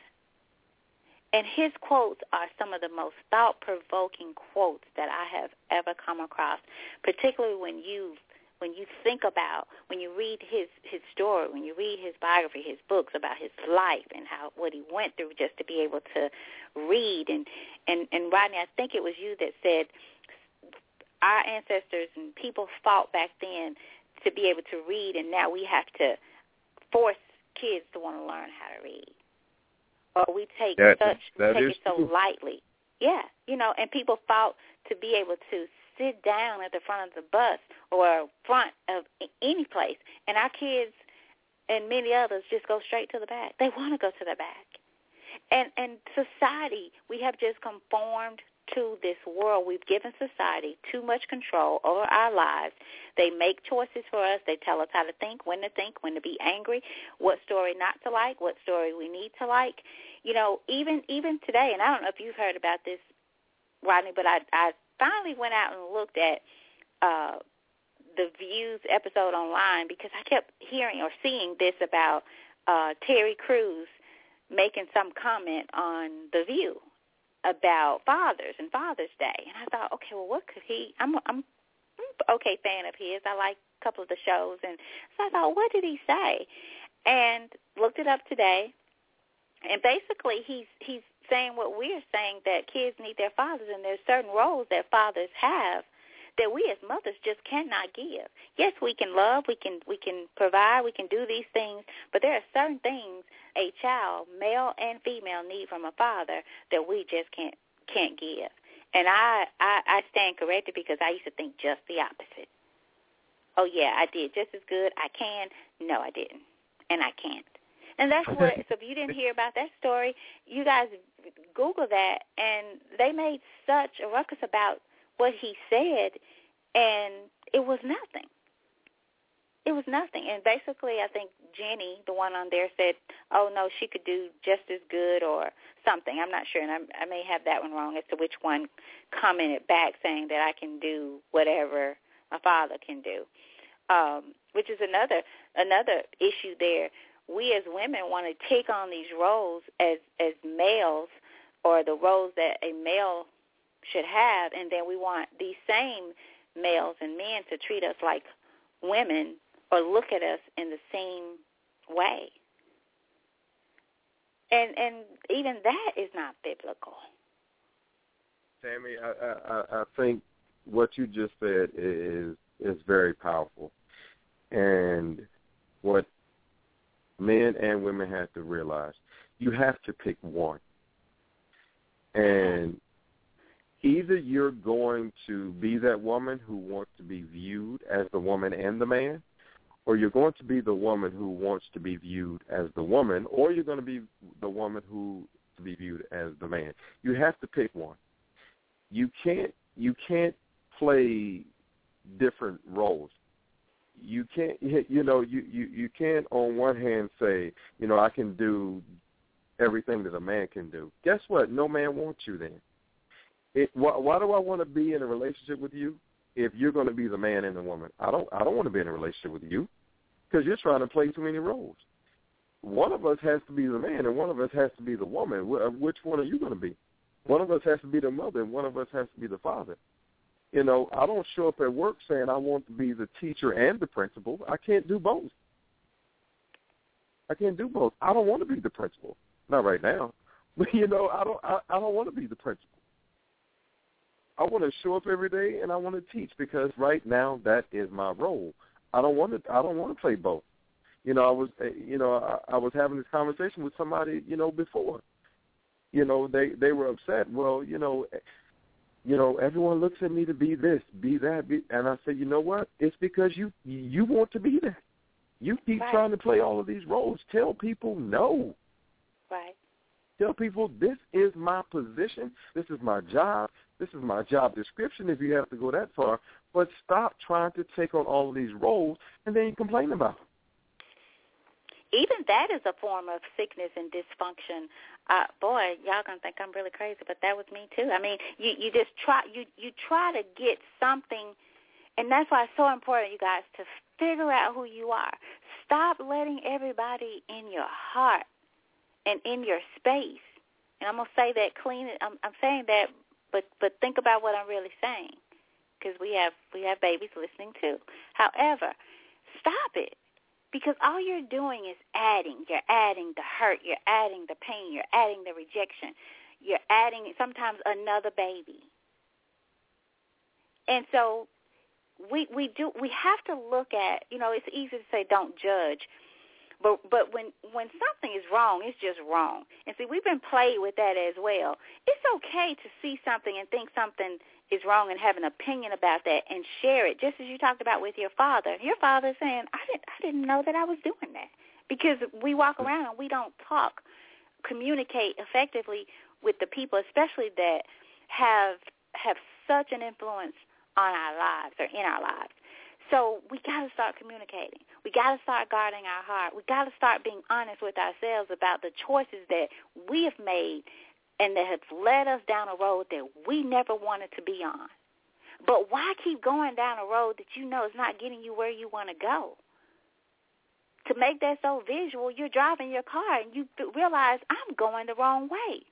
and his quotes are some of the most thought-provoking quotes that I have ever come across, particularly when you when you think about when you read his his story, when you read his biography, his books about his life and how what he went through just to be able to read. And and and Rodney, I think it was you that said our ancestors and people fought back then to be able to read, and now we have to force kids to want to learn how to read or we take that, such that take it so true. lightly. Yeah, you know, and people fought to be able to sit down at the front of the bus or front of any place, and our kids and many others just go straight to the back. They want to go to the back, and and society we have just conformed to this world. We've given society too much control over our lives. They make choices for us. They tell us how to think, when to think, when to be angry, what story not to like, what story we need to like. You know, even even today, and I don't know if you've heard about this, Rodney, but I I finally went out and looked at uh the Views episode online because I kept hearing or seeing this about uh Terry Crews making some comment on the View about fathers and Father's Day, and I thought, okay, well, what could he? I'm I'm okay fan of his. I like a couple of the shows, and so I thought, what did he say? And looked it up today, and basically he's he's saying what we're saying that kids need their fathers, and there's certain roles that fathers have that we as mothers just cannot give. Yes, we can love, we can we can provide, we can do these things, but there are certain things a child, male and female, need from a father that we just can't can't give. And I, I I stand corrected because I used to think just the opposite. Oh yeah, I did just as good. I can. No, I didn't, and I can't. And that's [LAUGHS] what. so if you didn't hear about that story, you guys Google that, and they made such a ruckus about what he said, and it was nothing. It was nothing. And basically, I think Jenny, the one on there, said, "Oh no, she could do just as good," or something. I'm not sure, and I'm, I may have that one wrong as to which one commented back saying that I can do whatever a father can do, um, which is another another issue there. We as women want to take on these roles as as males, or the roles that a male should have, and then we want these same males and men to treat us like women or look at us in the same way. And and even that is not biblical. Tammy, I, I, I think what you just said is is very powerful, and what men and women have to realize, you have to pick one, and either you're going to be that woman who wants to be viewed as the woman and the man, or you're going to be the woman who wants to be viewed as the woman, or you're going to be the woman who to be viewed as the man. You have to pick one. You can't you can't play different roles. You can't [LAUGHS] you know you you you can't on one hand say you know I can do everything that a man can do. Guess what? No man wants you then. It, why, why do I want to be in a relationship with you if you're going to be the man and the woman? I don't. I don't want to be in a relationship with you because you're trying to play too many roles. One of us has to be the man, and one of us has to be the woman. Which one are you going to be? One of us has to be the mother, and one of us has to be the father. You know, I don't show up at work saying I want to be the teacher and the principal. I can't do both. I can't do both. I don't want to be the principal. Not right now. But you know, I don't. I, I don't want to be the principal. I want to show up every day and I want to teach because right now that is my role. I don't want to. I don't want to play both. You know, I was. Eh, you know, I, I was having this conversation with somebody. You know, before. You know, they they were upset. Well, you know, eh, you know, everyone looks at me to be this, be that, be, and I said, you know what? It's because you you want to be that. You keep Right. trying to play all of these roles. Tell people no. Right. Tell people this is my position. This is my job. This is my job description if you have to go that far. But stop trying to take on all of these roles and then you complain about them. even that is a form of sickness and dysfunction. Uh, boy, y'all gonna think I'm really crazy, but that was me too. I mean, you you just try you you try to get something, and that's why it's so important, you guys, to figure out who you are. Stop letting everybody in your heart and in your space. And I'm gonna say that clean. I'm I'm saying that, but but think about what I'm really saying, because we have we have babies listening too. However, stop it because all you're doing is adding. You're adding the hurt. You're adding the pain. You're adding the rejection. You're adding sometimes another baby. And so we we do we have to look at you know it's easy to say don't judge but but when when something is wrong it's just wrong and see we've been played with that as well it's okay to see something and think something is wrong and have an opinion about that and share it, just as you talked about with your father. Your father saying, "I didn't, I didn't know that I was doing that," because we walk around and we don't talk, communicate effectively with the people, especially that have have such an influence on our lives or in our lives. So we got to start communicating. We got to start guarding our heart. We got to start being honest with ourselves about the choices that we have made and that have led us down a road that we never wanted to be on. But why keep going down a road that you know is not getting you where you want to go? To make that so visual, you're driving your car and you realize I'm going the wrong way.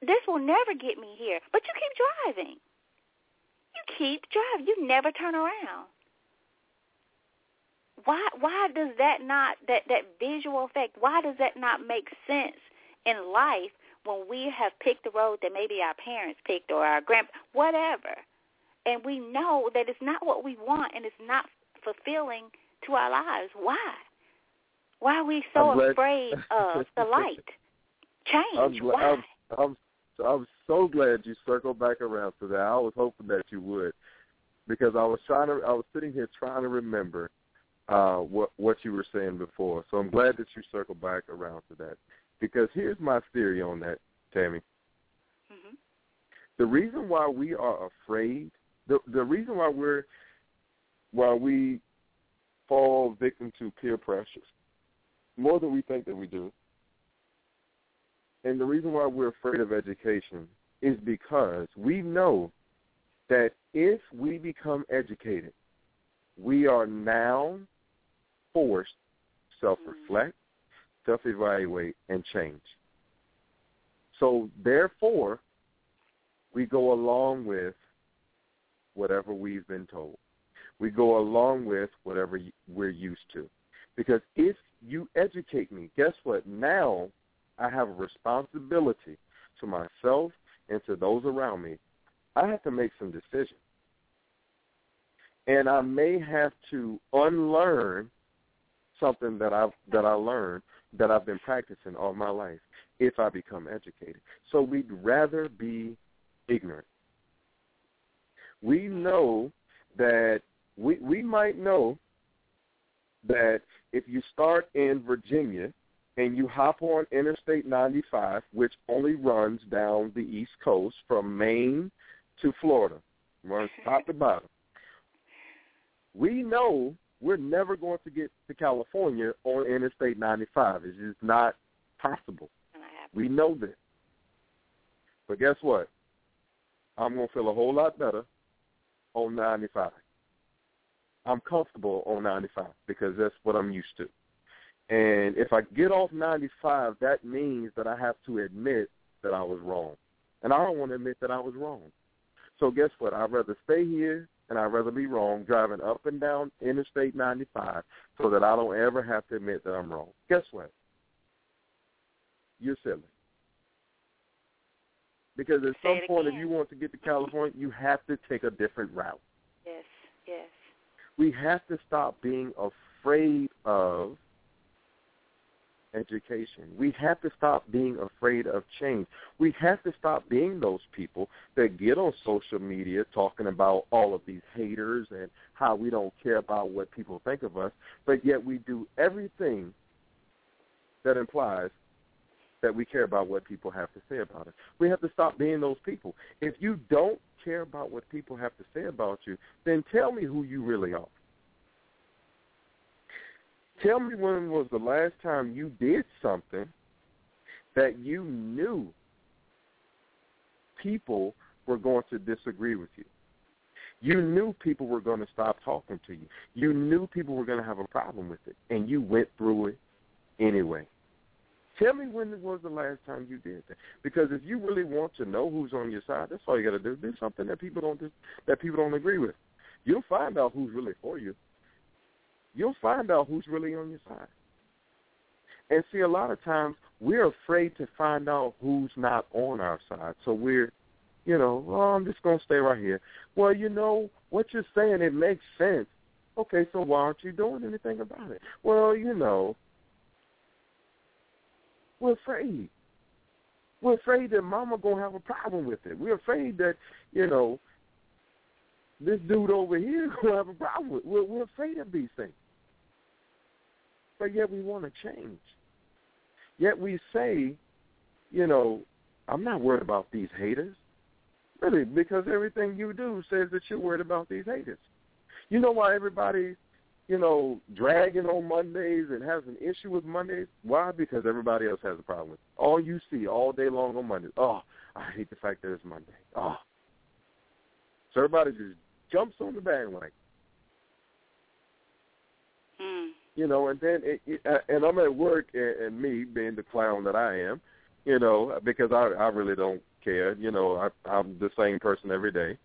This will never get me here, but you keep driving. You keep driving. You never turn around. Why why does that not that that visual effect, why does that not make sense in life when we have picked the road that maybe our parents picked or our grand whatever, and we know that it's not what we want and it's not fulfilling to our lives. Why? Why are we so afraid of the [LAUGHS] light? Change. I'm, Why? I'm, I'm, I'm so glad you circled back around to that. I was hoping that you would, because I was trying to. I was sitting here trying to remember uh, what what you were saying before. So I'm glad that you circled back around to that. Because here's my theory on that, Tammy. Mm-hmm. The reason why we are afraid, the the reason why we're why we fall victim to peer pressures more than we think that we do, and the reason why we're afraid of education is because we know that if we become educated, we are now forced self-reflect, mm-hmm. self-evaluate, and change. So therefore, we go along with whatever we've been told. We go along with whatever we're used to. Because if you educate me, guess what? Now I have a responsibility to myself and to those around me. I have to make some decisions. And I may have to unlearn something that I've that I learned that I've been practicing all my life if I become educated. So we'd rather be ignorant. We know that we we might know that if you start in Virginia and you hop on Interstate 95, which only runs down the East Coast from Maine to Florida, runs top to bottom. We know we're never going to get to California on Interstate 95. It's just not possible. We know this. But guess what? I'm going to feel a whole lot better on 95. I'm comfortable on 95 because that's what I'm used to. And if I get off 95, that means that I have to admit that I was wrong. And I don't want to admit that I was wrong. So guess what? I'd rather stay here and I'd rather be wrong driving up and down Interstate 95 so that I don't ever have to admit that I'm wrong. Guess what? You're silly. Because at some point, if you want to get to California, you have to take a different route. Yes, yes. We have to stop being afraid of education. We have to stop being afraid of change. We have to stop being those people that get on social media talking about all of these haters and how we don't care about what people think of us, but yet we do everything that implies that we care about what people have to say about us. We have to stop being those people. If you don't care about what people have to say about you, then tell me who you really are. Tell me when was the last time you did something that you knew people were going to disagree with you. You knew people were going to stop talking to you. You knew people were going to have a problem with it, and you went through it anyway. Tell me when was the last time you did that? Because if you really want to know who's on your side, that's all you got to do. Do something that people don't that people don't agree with. You'll find out who's really for you. You'll find out who's really on your side. And see, a lot of times we're afraid to find out who's not on our side. So we're, you know, well, I'm just going to stay right here. Well, you know, what you're saying, it makes sense. Okay, so why aren't you doing anything about it? Well, you know, we're afraid. We're afraid that mama going to have a problem with it. We're afraid that, you know, this dude over here [LAUGHS] to have a problem with it. We're, we're afraid of these things. But yet we want to change. Yet we say, you know, I'm not worried about these haters. Really, because everything you do says that you're worried about these haters. You know why everybody, you know, dragging on Mondays and has an issue with Mondays? Why? Because everybody else has a problem with it. All you see all day long on Mondays, oh, I hate the fact that it's Monday. Oh. So everybody just jumps on the bandwagon. Hmm you know, and then it, it, uh, and I'm at work, and, and me being the clown that I am, you know, because I I really don't care, you know, I, I'm the same person every day,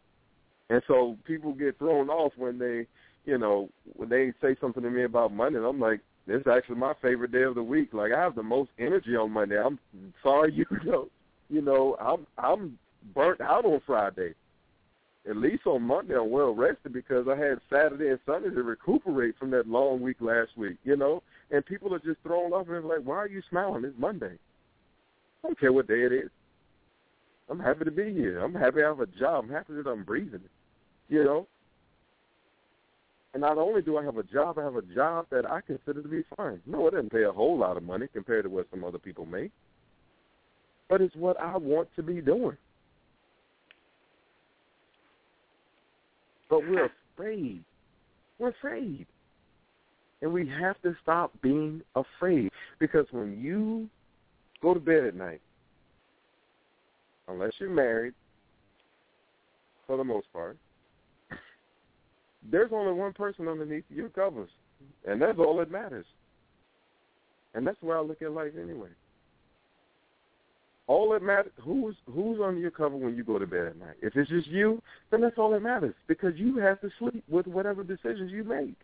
and so people get thrown off when they, you know, when they say something to me about Monday, and I'm like, this is actually my favorite day of the week. Like I have the most energy on Monday. I'm sorry, [LAUGHS] you know, you know, I'm I'm burnt out on Friday at least on Monday I'm well rested because I had Saturday and Sunday to recuperate from that long week last week, you know? And people are just thrown off and like, Why are you smiling? It's Monday. I don't care what day it is. I'm happy to be here. I'm happy I have a job. I'm happy that I'm breathing. You know? And not only do I have a job, I have a job that I consider to be fine. No, it doesn't pay a whole lot of money compared to what some other people make. But it's what I want to be doing. But we're afraid. We're afraid. And we have to stop being afraid. Because when you go to bed at night, unless you're married, for the most part, there's only one person underneath your covers. And that's all that matters. And that's where I look at life anyway. All that matters who's who's under your cover when you go to bed at night. If it's just you, then that's all that matters because you have to sleep with whatever decisions you make.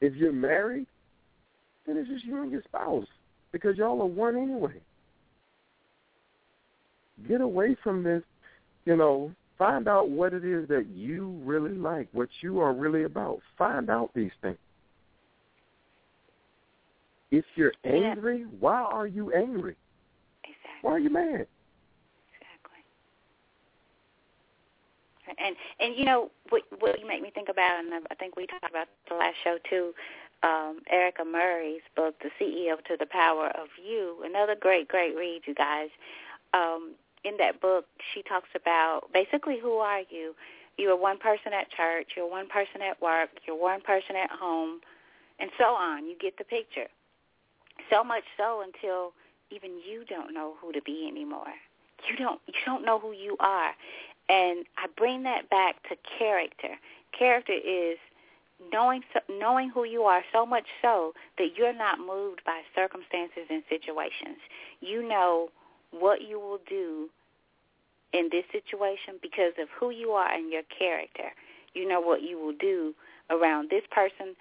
If you're married, then it's just you and your spouse because y'all are one anyway. Get away from this, you know, find out what it is that you really like, what you are really about. Find out these things. If you're angry, yeah. why are you angry? Exactly. Why are you mad? Exactly. And and you know what what you make me think about, and I think we talked about the last show too. Um, Erica Murray's book, The CEO to the Power of You, another great, great read, you guys. Um, in that book, she talks about basically who are you? You are one person at church, you're one person at work, you're one person at home, and so on. You get the picture. So much so until even you don't know who to be anymore. You don't you don't know who you are. And I bring that back to character. Character is knowing knowing who you are so much so that you're not moved by circumstances and situations. You know what you will do in this situation because of who you are and your character. You know what you will do around this person.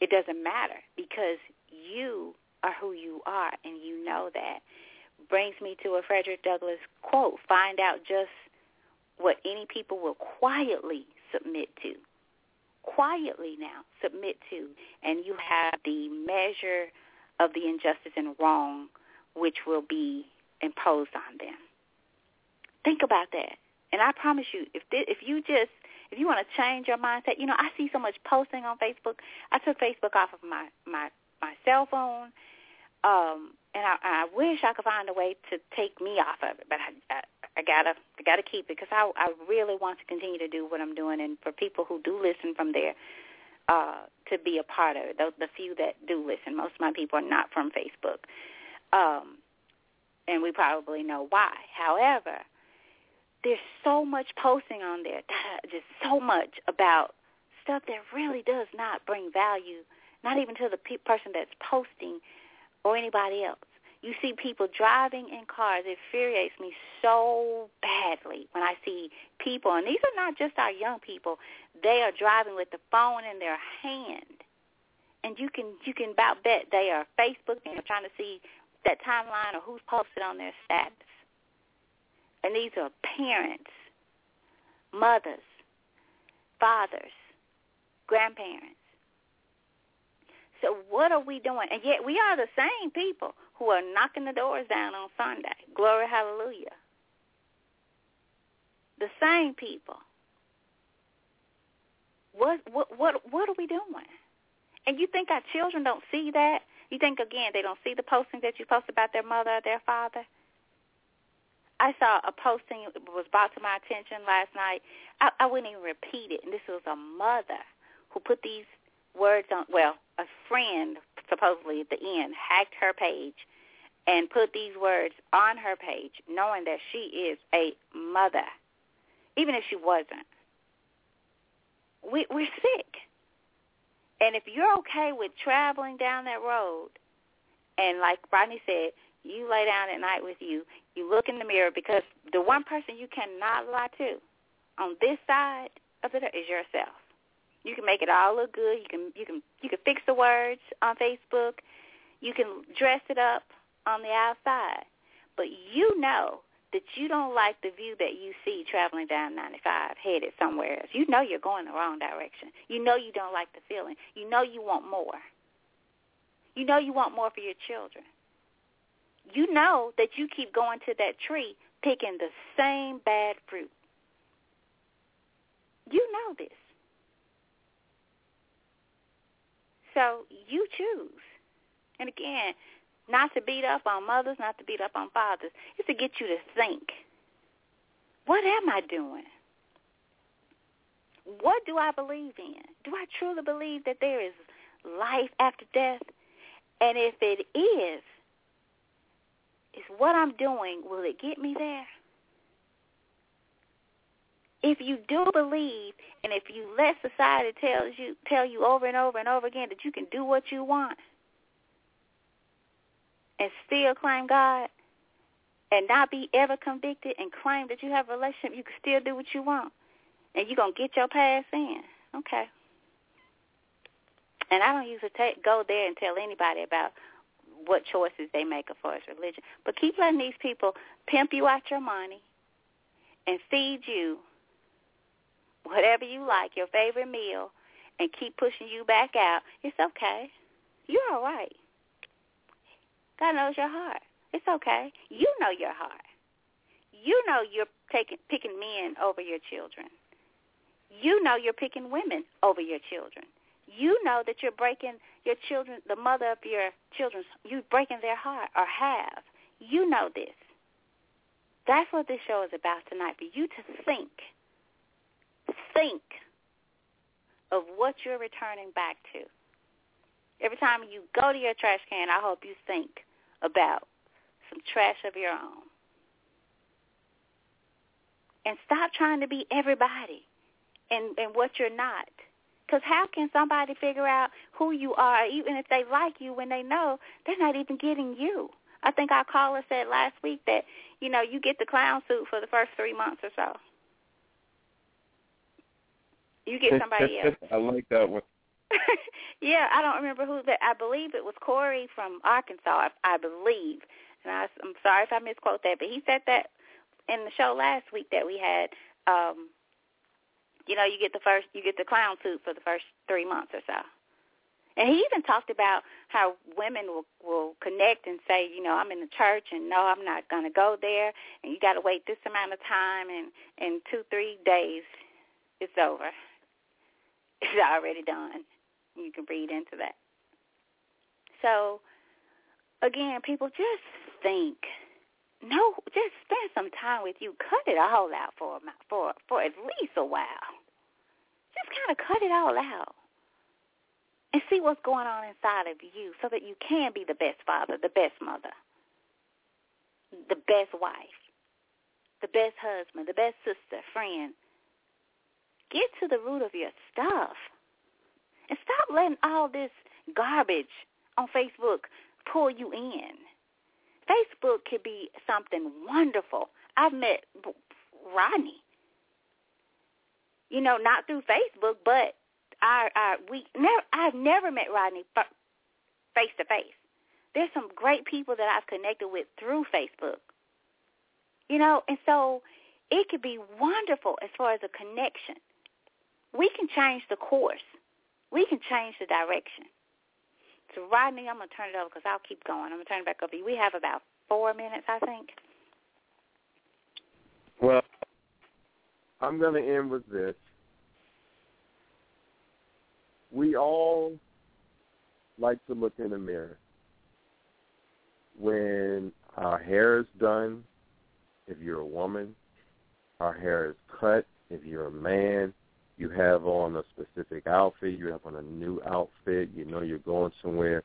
It doesn't matter because you are who you are, and you know that. Brings me to a Frederick Douglass quote, find out just what any people will quietly submit to. Quietly now submit to, and you have the measure of the injustice and wrong which will be imposed on them. Think about that. And I promise you, if this, if you just if you want to change your mindset, you know I see so much posting on Facebook. I took Facebook off of my my my cell phone um, and I, I wish I could find a way to take me off of it, but I, I, I gotta, I gotta keep it because I, I really want to continue to do what I'm doing. And for people who do listen from there, uh, to be a part of it. The, the few that do listen, most of my people are not from Facebook, um, and we probably know why. However, there's so much posting on there, just so much about stuff that really does not bring value, not even to the pe- person that's posting or anybody else. You see people driving in cars. It infuriates me so badly when I see people, and these are not just our young people. They are driving with the phone in their hand, and you can you can about bet they are Facebook and trying to see that timeline or who's posted on their status. And these are parents, mothers, fathers, grandparents. So what are we doing? And yet we are the same people who are knocking the doors down on Sunday. Glory, hallelujah. The same people. What what what what are we doing? And you think our children don't see that? You think again they don't see the postings that you post about their mother or their father? I saw a posting was brought to my attention last night. I, I wouldn't even repeat it, and this was a mother who put these words on. Well, a friend supposedly at the end hacked her page and put these words on her page, knowing that she is a mother, even if she wasn't. We, we're sick. And if you're okay with traveling down that road, and like Rodney said, you lay down at night with you, you look in the mirror because the one person you cannot lie to on this side of it is yourself. You can make it all look good. You can you can you can fix the words on Facebook. You can dress it up on the outside. But you know that you don't like the view that you see traveling down 95 headed somewhere else. You know you're going the wrong direction. You know you don't like the feeling. You know you want more. You know you want more for your children. You know that you keep going to that tree picking the same bad fruit. You know this. So you choose. And again, not to beat up on mothers, not to beat up on fathers. It's to get you to think. What am I doing? What do I believe in? Do I truly believe that there is life after death? And if it is, is what I'm doing, will it get me there? If you do believe and if you let society tell you tell you over and over and over again that you can do what you want, and still claim God and not be ever convicted and claim that you have a relationship, you can still do what you want. And you're going to get your past in. Okay. And I don't usually take, go there and tell anybody about what choices they make as far as religion. But keep letting these people pimp you out your money and feed you whatever you like, your favorite meal, and keep pushing you back out. It's okay. You're all right. God knows your heart. It's okay. You know your heart. You know you're taking picking men over your children. You know you're picking women over your children. You know that you're breaking your children, the mother of your children, you breaking their heart or have. You know this. That's what this show is about tonight, for you to think. Think of what you're returning back to. Every time you go to your trash can, I hope you think about some trash of your own. And stop trying to be everybody and, and what you're not. Because how can somebody figure out who you are, even if they like you, when they know they're not even getting you? I think our caller said last week that, you know, you get the clown suit for the first three months or so. You get somebody else. I like that one. [LAUGHS] yeah, I don't remember who that. I believe it was Corey from Arkansas. I, I believe, and I, I'm sorry if I misquote that, but he said that in the show last week that we had. um You know, you get the first, you get the clown suit for the first three months or so. And he even talked about how women will will connect and say, you know, I'm in the church and no, I'm not going to go there, and you got to wait this amount of time, and in two three days, it's over. It's already done. You can read into that. So, again, people just think. No, just spend some time with you. Cut it all out for for for at least a while. Just kind of cut it all out. and see what's going on inside of you so that you can be the best father, the best mother, the best wife, the best husband, the best sister, friend. Get to the root of your stuff. And stop letting all this garbage on Facebook pull you in. Facebook could be something wonderful. I've met Rodney. You know, not through Facebook, but our, our we never I've never met Rodney face to face. There's some great people that I've connected with through Facebook. You know, and so it could be wonderful as far as a connection. We can change the course. We can change the direction. So Rodney, I'm gonna turn it over because I'll keep going. I'm gonna turn it back over to you. We have about four minutes, I think. Well, I'm going to end with this. We all like to look in the mirror. When our hair is done, if you're a woman, our hair is cut, if you're a man, you have on a specific outfit, you have on a new outfit, you know you're going somewhere.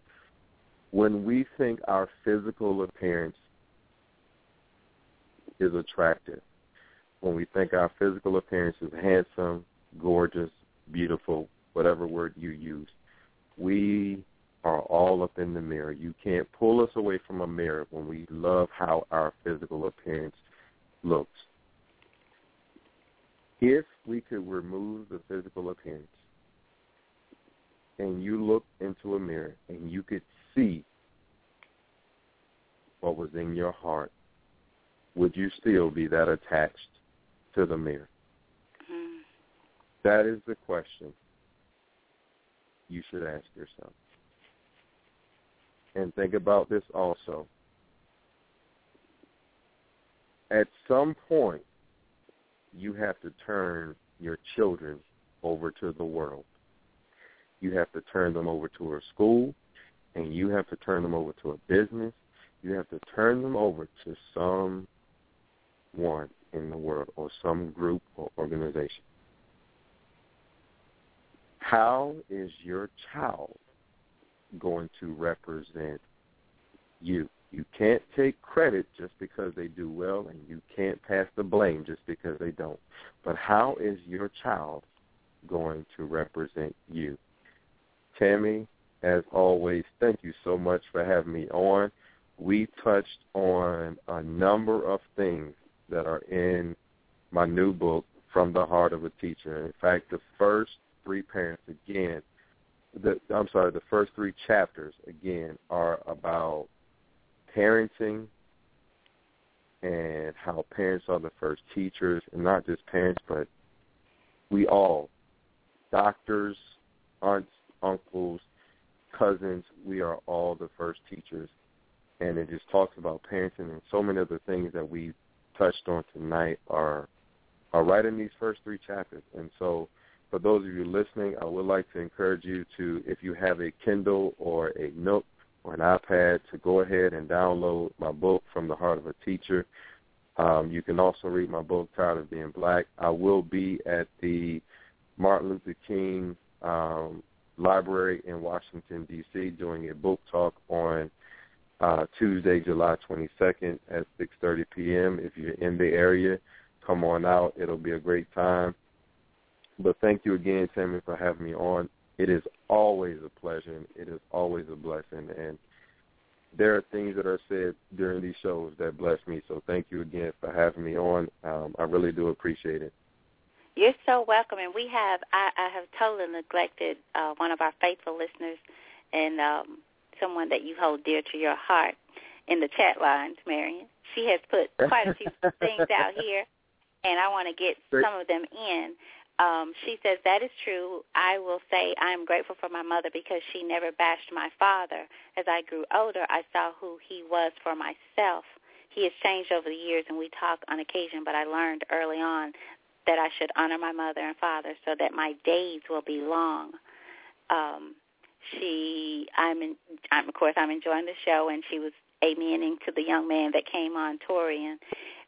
When we think our physical appearance is attractive, when we think our physical appearance is handsome, gorgeous, beautiful, whatever word you use, we are all up in the mirror. You can't pull us away from a mirror when we love how our physical appearance looks. If we could remove the physical appearance and you look into a mirror and you could see what was in your heart, would you still be that attached to the mirror? Mm. That is the question you should ask yourself. And think about this also. At some point, you have to turn your children over to the world. You have to turn them over to a school, and you have to turn them over to a business. You have to turn them over to someone in the world or some group or organization. How is your child going to represent you? You can't take credit just because they do well, and you can't pass the blame just because they don't. But how is your child going to represent you? Tammy, as always, thank you so much for having me on. We touched on a number of things that are in my new book, From the Heart of a Teacher. In fact, the first three parents, again, the, I'm sorry, the first three chapters, again, are about parenting and how parents are the first teachers, and not just parents, but we all, doctors, aunts, uncles, cousins, we are all the first teachers. And it just talks about parenting and so many of the things that we touched on tonight are are right in these first three chapters. And so for those of you listening, I would like to encourage you to, if you have a Kindle or a Nook or an iPad, to go ahead and download my book, From the Heart of a Teacher. Um, you can also read my book, Tired of Being Black. I will be at the Martin Luther King um, Library in Washington, D.C., doing a book talk on uh, Tuesday, July 22nd at 6.30 p.m. If you're in the area, come on out. It'll be a great time. But thank you again, Tammy, for having me on. It is always a pleasure, and it is always a blessing. And there are things that are said during these shows that bless me. So thank you again for having me on. Um, I really do appreciate it. You're so welcome. And we have, I, I have totally neglected uh, one of our faithful listeners and um, someone that you hold dear to your heart in the chat lines, Marion. She has put quite a few [LAUGHS] things out here, and I want to get some of them in. Um, she says, that is true. I will say I am grateful for my mother because she never bashed my father. As I grew older, I saw who he was for myself. He has changed over the years, and we talk on occasion, but I learned early on that I should honor my mother and father so that my days will be long. Um, she, I'm, in, I'm, of course, I'm enjoying the show, and she was amening to the young man that came on Torian.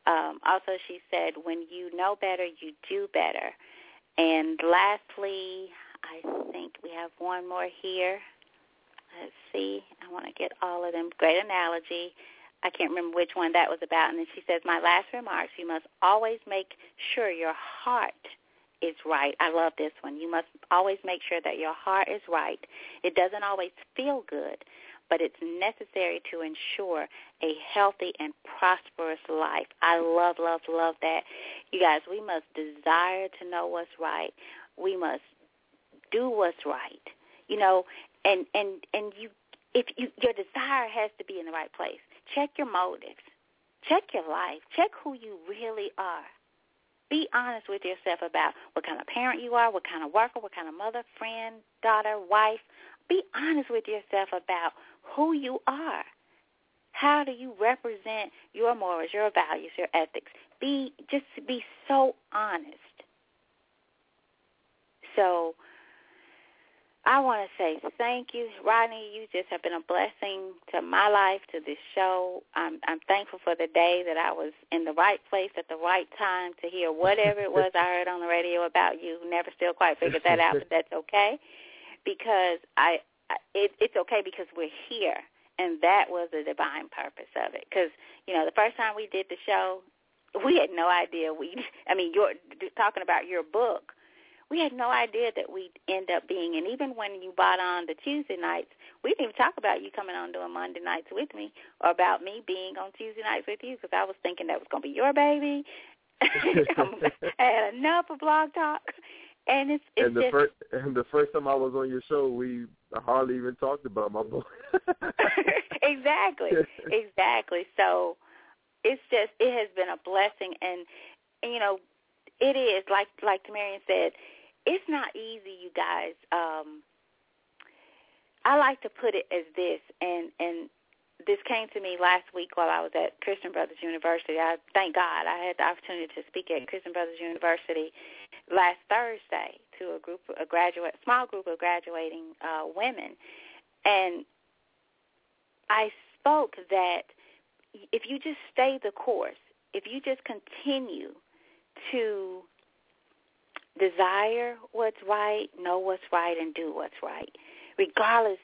Um, also, she said, when you know better, you do better. And lastly, I think we have one more here. Let's see. I want to get all of them. Great analogy. I can't remember which one that was about. And then she says, my last remarks, you must always make sure your heart is right. I love this one. You must always make sure that your heart is right. It doesn't always feel good, but it's necessary to ensure a healthy and prosperous life. I love, love, love that. You guys, we must desire to know what's right. We must do what's right. You know, and and and you if you your desire has to be in the right place. Check your motives. Check your life. Check who you really are. Be honest with yourself about what kind of parent you are, what kind of worker, what kind of mother, friend, daughter, wife. Be honest with yourself about who you are. How do you represent your morals, your values, your ethics? Be just be so honest. So I want to say thank you, Rodney. You just have been a blessing to my life, to this show. I'm, I'm thankful for the day that I was in the right place at the right time to hear whatever it was I [LAUGHS] heard on the radio about you. Never still quite figured that out, but that's okay because I. It, it's okay because we're here, and that was the divine purpose of it. Because you know, the first time we did the show, we had no idea we. I mean, you're talking about your book we had no idea that we'd end up being. And even when you bought on the Tuesday nights, we didn't even talk about you coming on doing Monday nights with me or about me being on Tuesday nights with you because I was thinking that was going to be your baby. [LAUGHS] I had enough of Blog Talk. And it's, it's and the just, first and the first time I was on your show, we hardly even talked about my book. [LAUGHS] exactly, exactly. So it's just it has been a blessing, and, and you know, it is like like Marion said, it's not easy, you guys. Um, I like to put it as this, and and this came to me last week while I was at Christian Brothers University. I thank God I had the opportunity to speak at Christian Brothers University last Thursday to a group, a graduate, small group of graduating uh, women, and I spoke that if you just stay the course, if you just continue to desire what's right, know what's right, and do what's right, regardless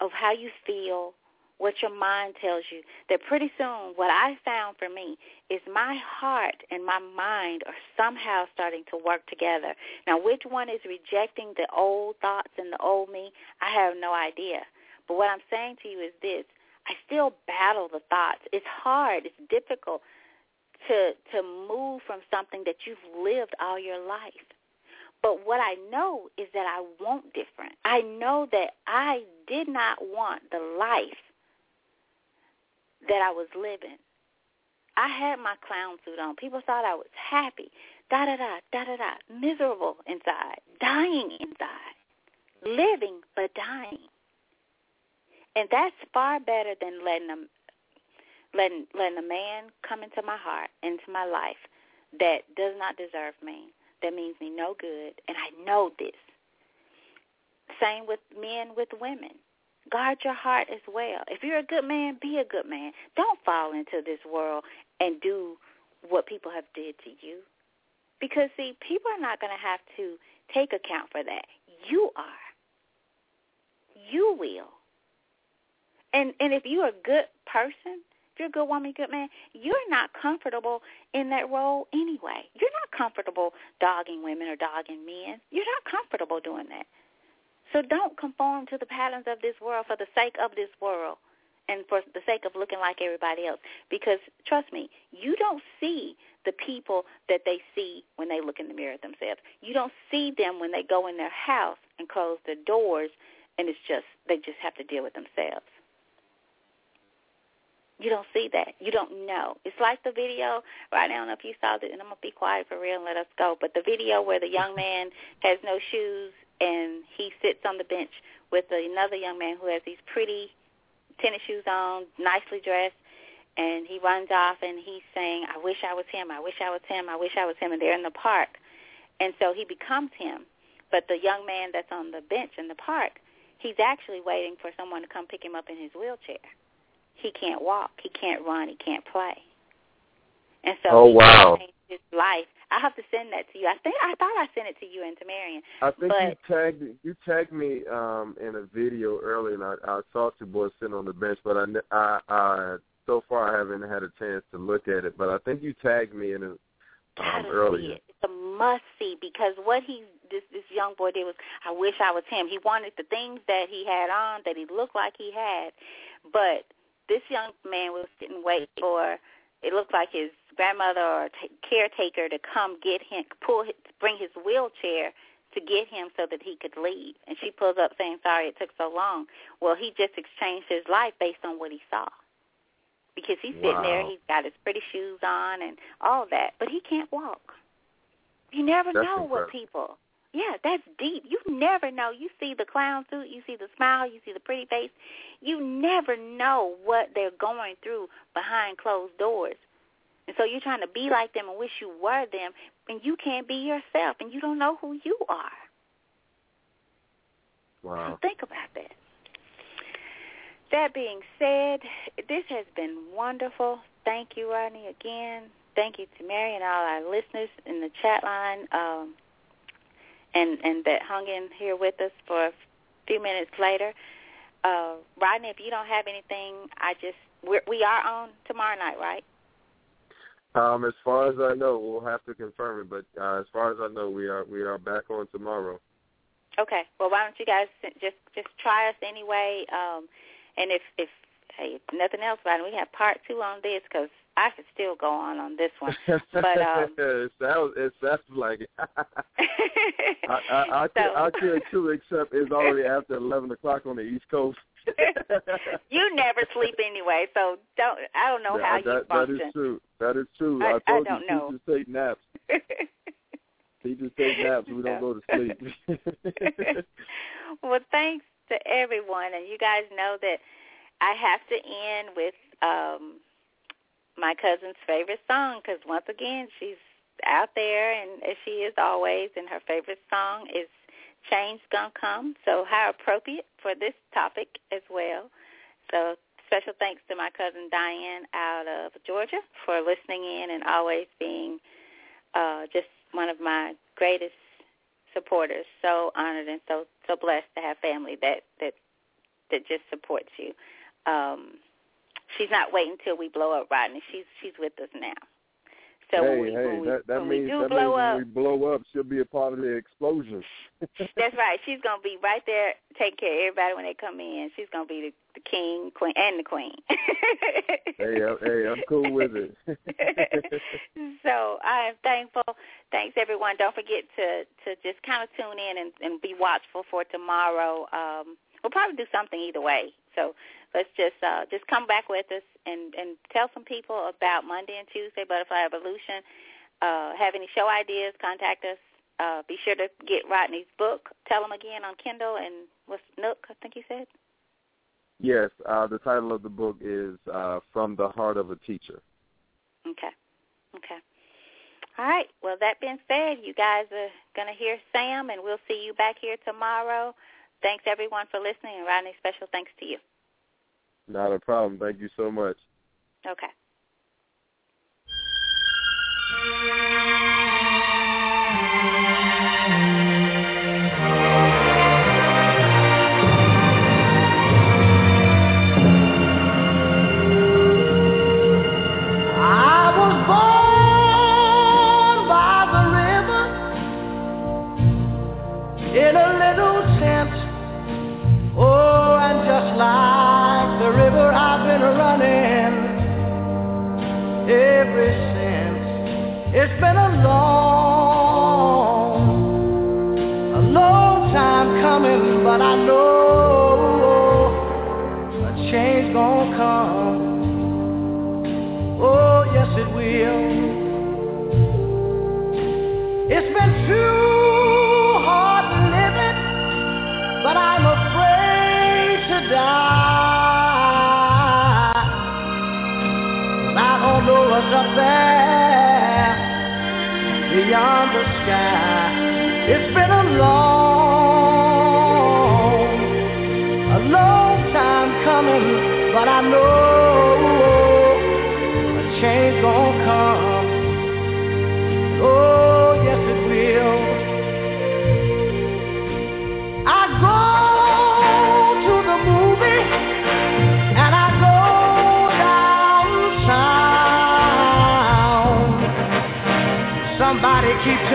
of how you feel, what your mind tells you, that pretty soon what I found for me is my heart and my mind are somehow starting to work together. Now, which one is rejecting the old thoughts and the old me, I have no idea. But what I'm saying to you is this. I still battle the thoughts. It's hard. It's difficult to to move from something that you've lived all your life. But what I know is that I want different. I know that I did not want the life that I was living. I had my clown suit on. People thought I was happy. Da da da da da da. Miserable inside. Dying inside. Living but dying. And that's far better than letting them letting letting a man come into my heart, into my life that does not deserve me that means me no good, and I know this. Same with men with women. Guard your heart as well. If you're a good man, be a good man. Don't fall into this world and do what people have did to you. Because see, people are not going to have to take account for that. You are. You will. And and if you're a good person, if you're a good woman, good man, you're not comfortable in that role anyway. You're not comfortable dogging women or dogging men. You're not comfortable doing that. So don't conform to the patterns of this world for the sake of this world and for the sake of looking like everybody else. Because trust me, you don't see the people that they see when they look in the mirror themselves. You don't see them when they go in their house and close the doors and it's just they just have to deal with themselves. You don't see that. You don't know. It's like the video, right? now. I don't know if you saw it, and I'm to be quiet for real and let us go, but the video where the young man has no shoes and he sits on the bench with another young man who has these pretty tennis shoes on, nicely dressed, and he runs off and he's saying, I wish I was him, I wish I was him, I wish I was him, and they're in the park. And so he becomes him. But the young man that's on the bench in the park, he's actually waiting for someone to come pick him up in his wheelchair he can't walk, he can't run, he can't play. And so oh, he wow. changed his life I have to send that to you. I think I thought I sent it to you and to Marion. I think but, you tagged you tagged me um in a video earlier, and I, I saw two boys sitting on the bench, but I, I, I so far I haven't had a chance to look at it. But I think you tagged me in it um, earlier. It. It's a must see because what he this this young boy did was I wish I was him. He wanted the things that he had on that he looked like he had, but this young man was sitting waiting for it looked like his grandmother or t- caretaker to come get him, pull, his, bring his wheelchair to get him so that he could leave. And she pulls up saying, "Sorry, it took so long." Well, he just exchanged his life based on what he saw. Because he's sitting there, he's got his pretty shoes on and all that, but he can't walk. You never That's know incredible. what people. Yeah, that's deep. You never know. You see the clown suit, you see the smile, you see the pretty face. You never know what they're going through behind closed doors. And so you're trying to be like them and wish you were them, and you can't be yourself, and you don't know who you are. Wow. So think about that. That being said, this has been wonderful. Thank you, Rodney, again. Thank you to Mary and all our listeners in the chat line, um, and and that hung in here with us for a few minutes later. Uh, Rodney, if you don't have anything, I just we're, we are on tomorrow night, right? Um, as far as I know, we'll have to confirm it, but uh, as far as I know, we are we are back on tomorrow. Okay. Well, why don't you guys just just try us anyway? Um, and if if hey, if nothing else, Rodney, we have part two on this because I could still go on on this one. But [LAUGHS] um, it sounds it sounds like it. [LAUGHS] I, I, I, [LAUGHS] So- could, I could too, except it's already after eleven o'clock on the East Coast. [LAUGHS] you never sleep anyway, so don't. I don't know Yeah, how that, you that function. is true. That is true. I- I told don't you know. teachers take naps. [LAUGHS] Teachers take naps. We don't go to sleep. [LAUGHS] well, thanks to everyone, and you guys know that I have to end with um my cousin's favorite song because once again she's out there, and as she is always, and her favorite song is "Change Gonna Come." So how appropriate for this topic as well. So special thanks to my cousin Diane out of Georgia for listening in and always being uh, just one of my greatest supporters. So honored and so so blessed to have family that that that just supports you. Um, she's not waiting till we blow up, Rodney. She's she's with us now. So hey, when we, hey, we, that, that means that blow means up, when we blow up, she'll be a part of the explosion. [LAUGHS] that's right. She's gonna be right there, taking care of everybody when they come in. She's gonna be the, the king, queen, and the queen. [LAUGHS] hey, I'm, hey, I'm cool with it. [LAUGHS] so I am thankful. Thanks everyone. Don't forget to to just kind of tune in and, and be watchful for tomorrow. Um, we'll probably do something either way. So let's just uh, just come back with us and and tell some people about Monday and Tuesday Butterfly Evolution. Uh, have any show ideas? Contact us. Uh, be sure to get Rodney's book. Tell him again on Kindle and what's Nook? I think you said. yes, uh, the title of the book is uh, "From the Heart of a Teacher." Okay. Okay. All right. Well, that being said, you guys are going to hear Sam, and we'll see you back here tomorrow. Thanks, everyone, for listening. And Rodney, special thanks to you. Not a problem. Thank you so much. Okay. Been a long, a long time coming, but I know a change gonna come. Oh, yes, it will. It's been too hard living, but I'm afraid to die. I don't know what's up there beyond the sky. It's been a long,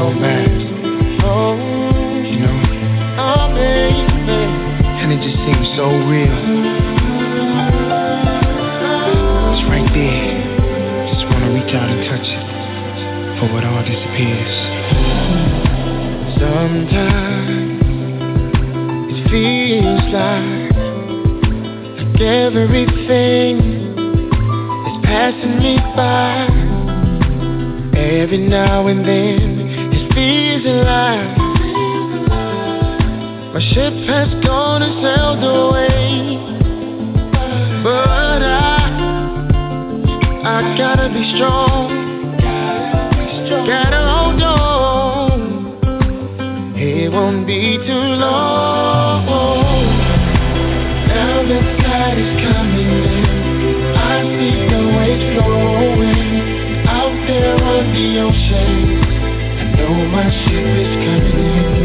so bad. You know? And it just seems so real. It's right there. Just wanna reach out and touch it. For it all disappears. Sometimes it feels like, like everything is passing me by. Every now and then My ship has gone and sailed away, but I, I gotta be strong. Gotta hold on. It won't be too long. Now the tide is coming in. I see the waves out there on the ocean. My ship is coming in.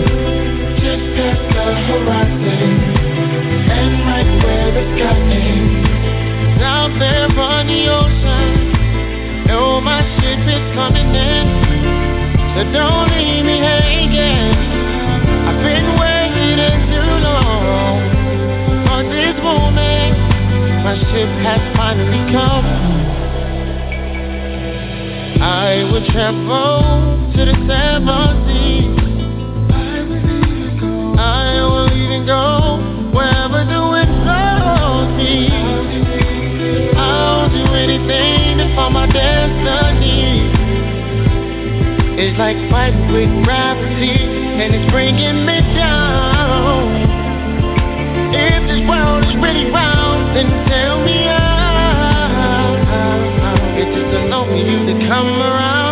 Just the horizon. And where ends. Out there on the ocean. Know my ship is coming in. So don't leave me hanging. I've been waiting too long for this moment. My ship has finally come. I will travel seven seas. I will even go wherever the wind me. I'll do anything to find my destiny. It's like fighting with gravity, and it's bringing me down. If this world is really round, then tell me how. It's just alone for you to come around.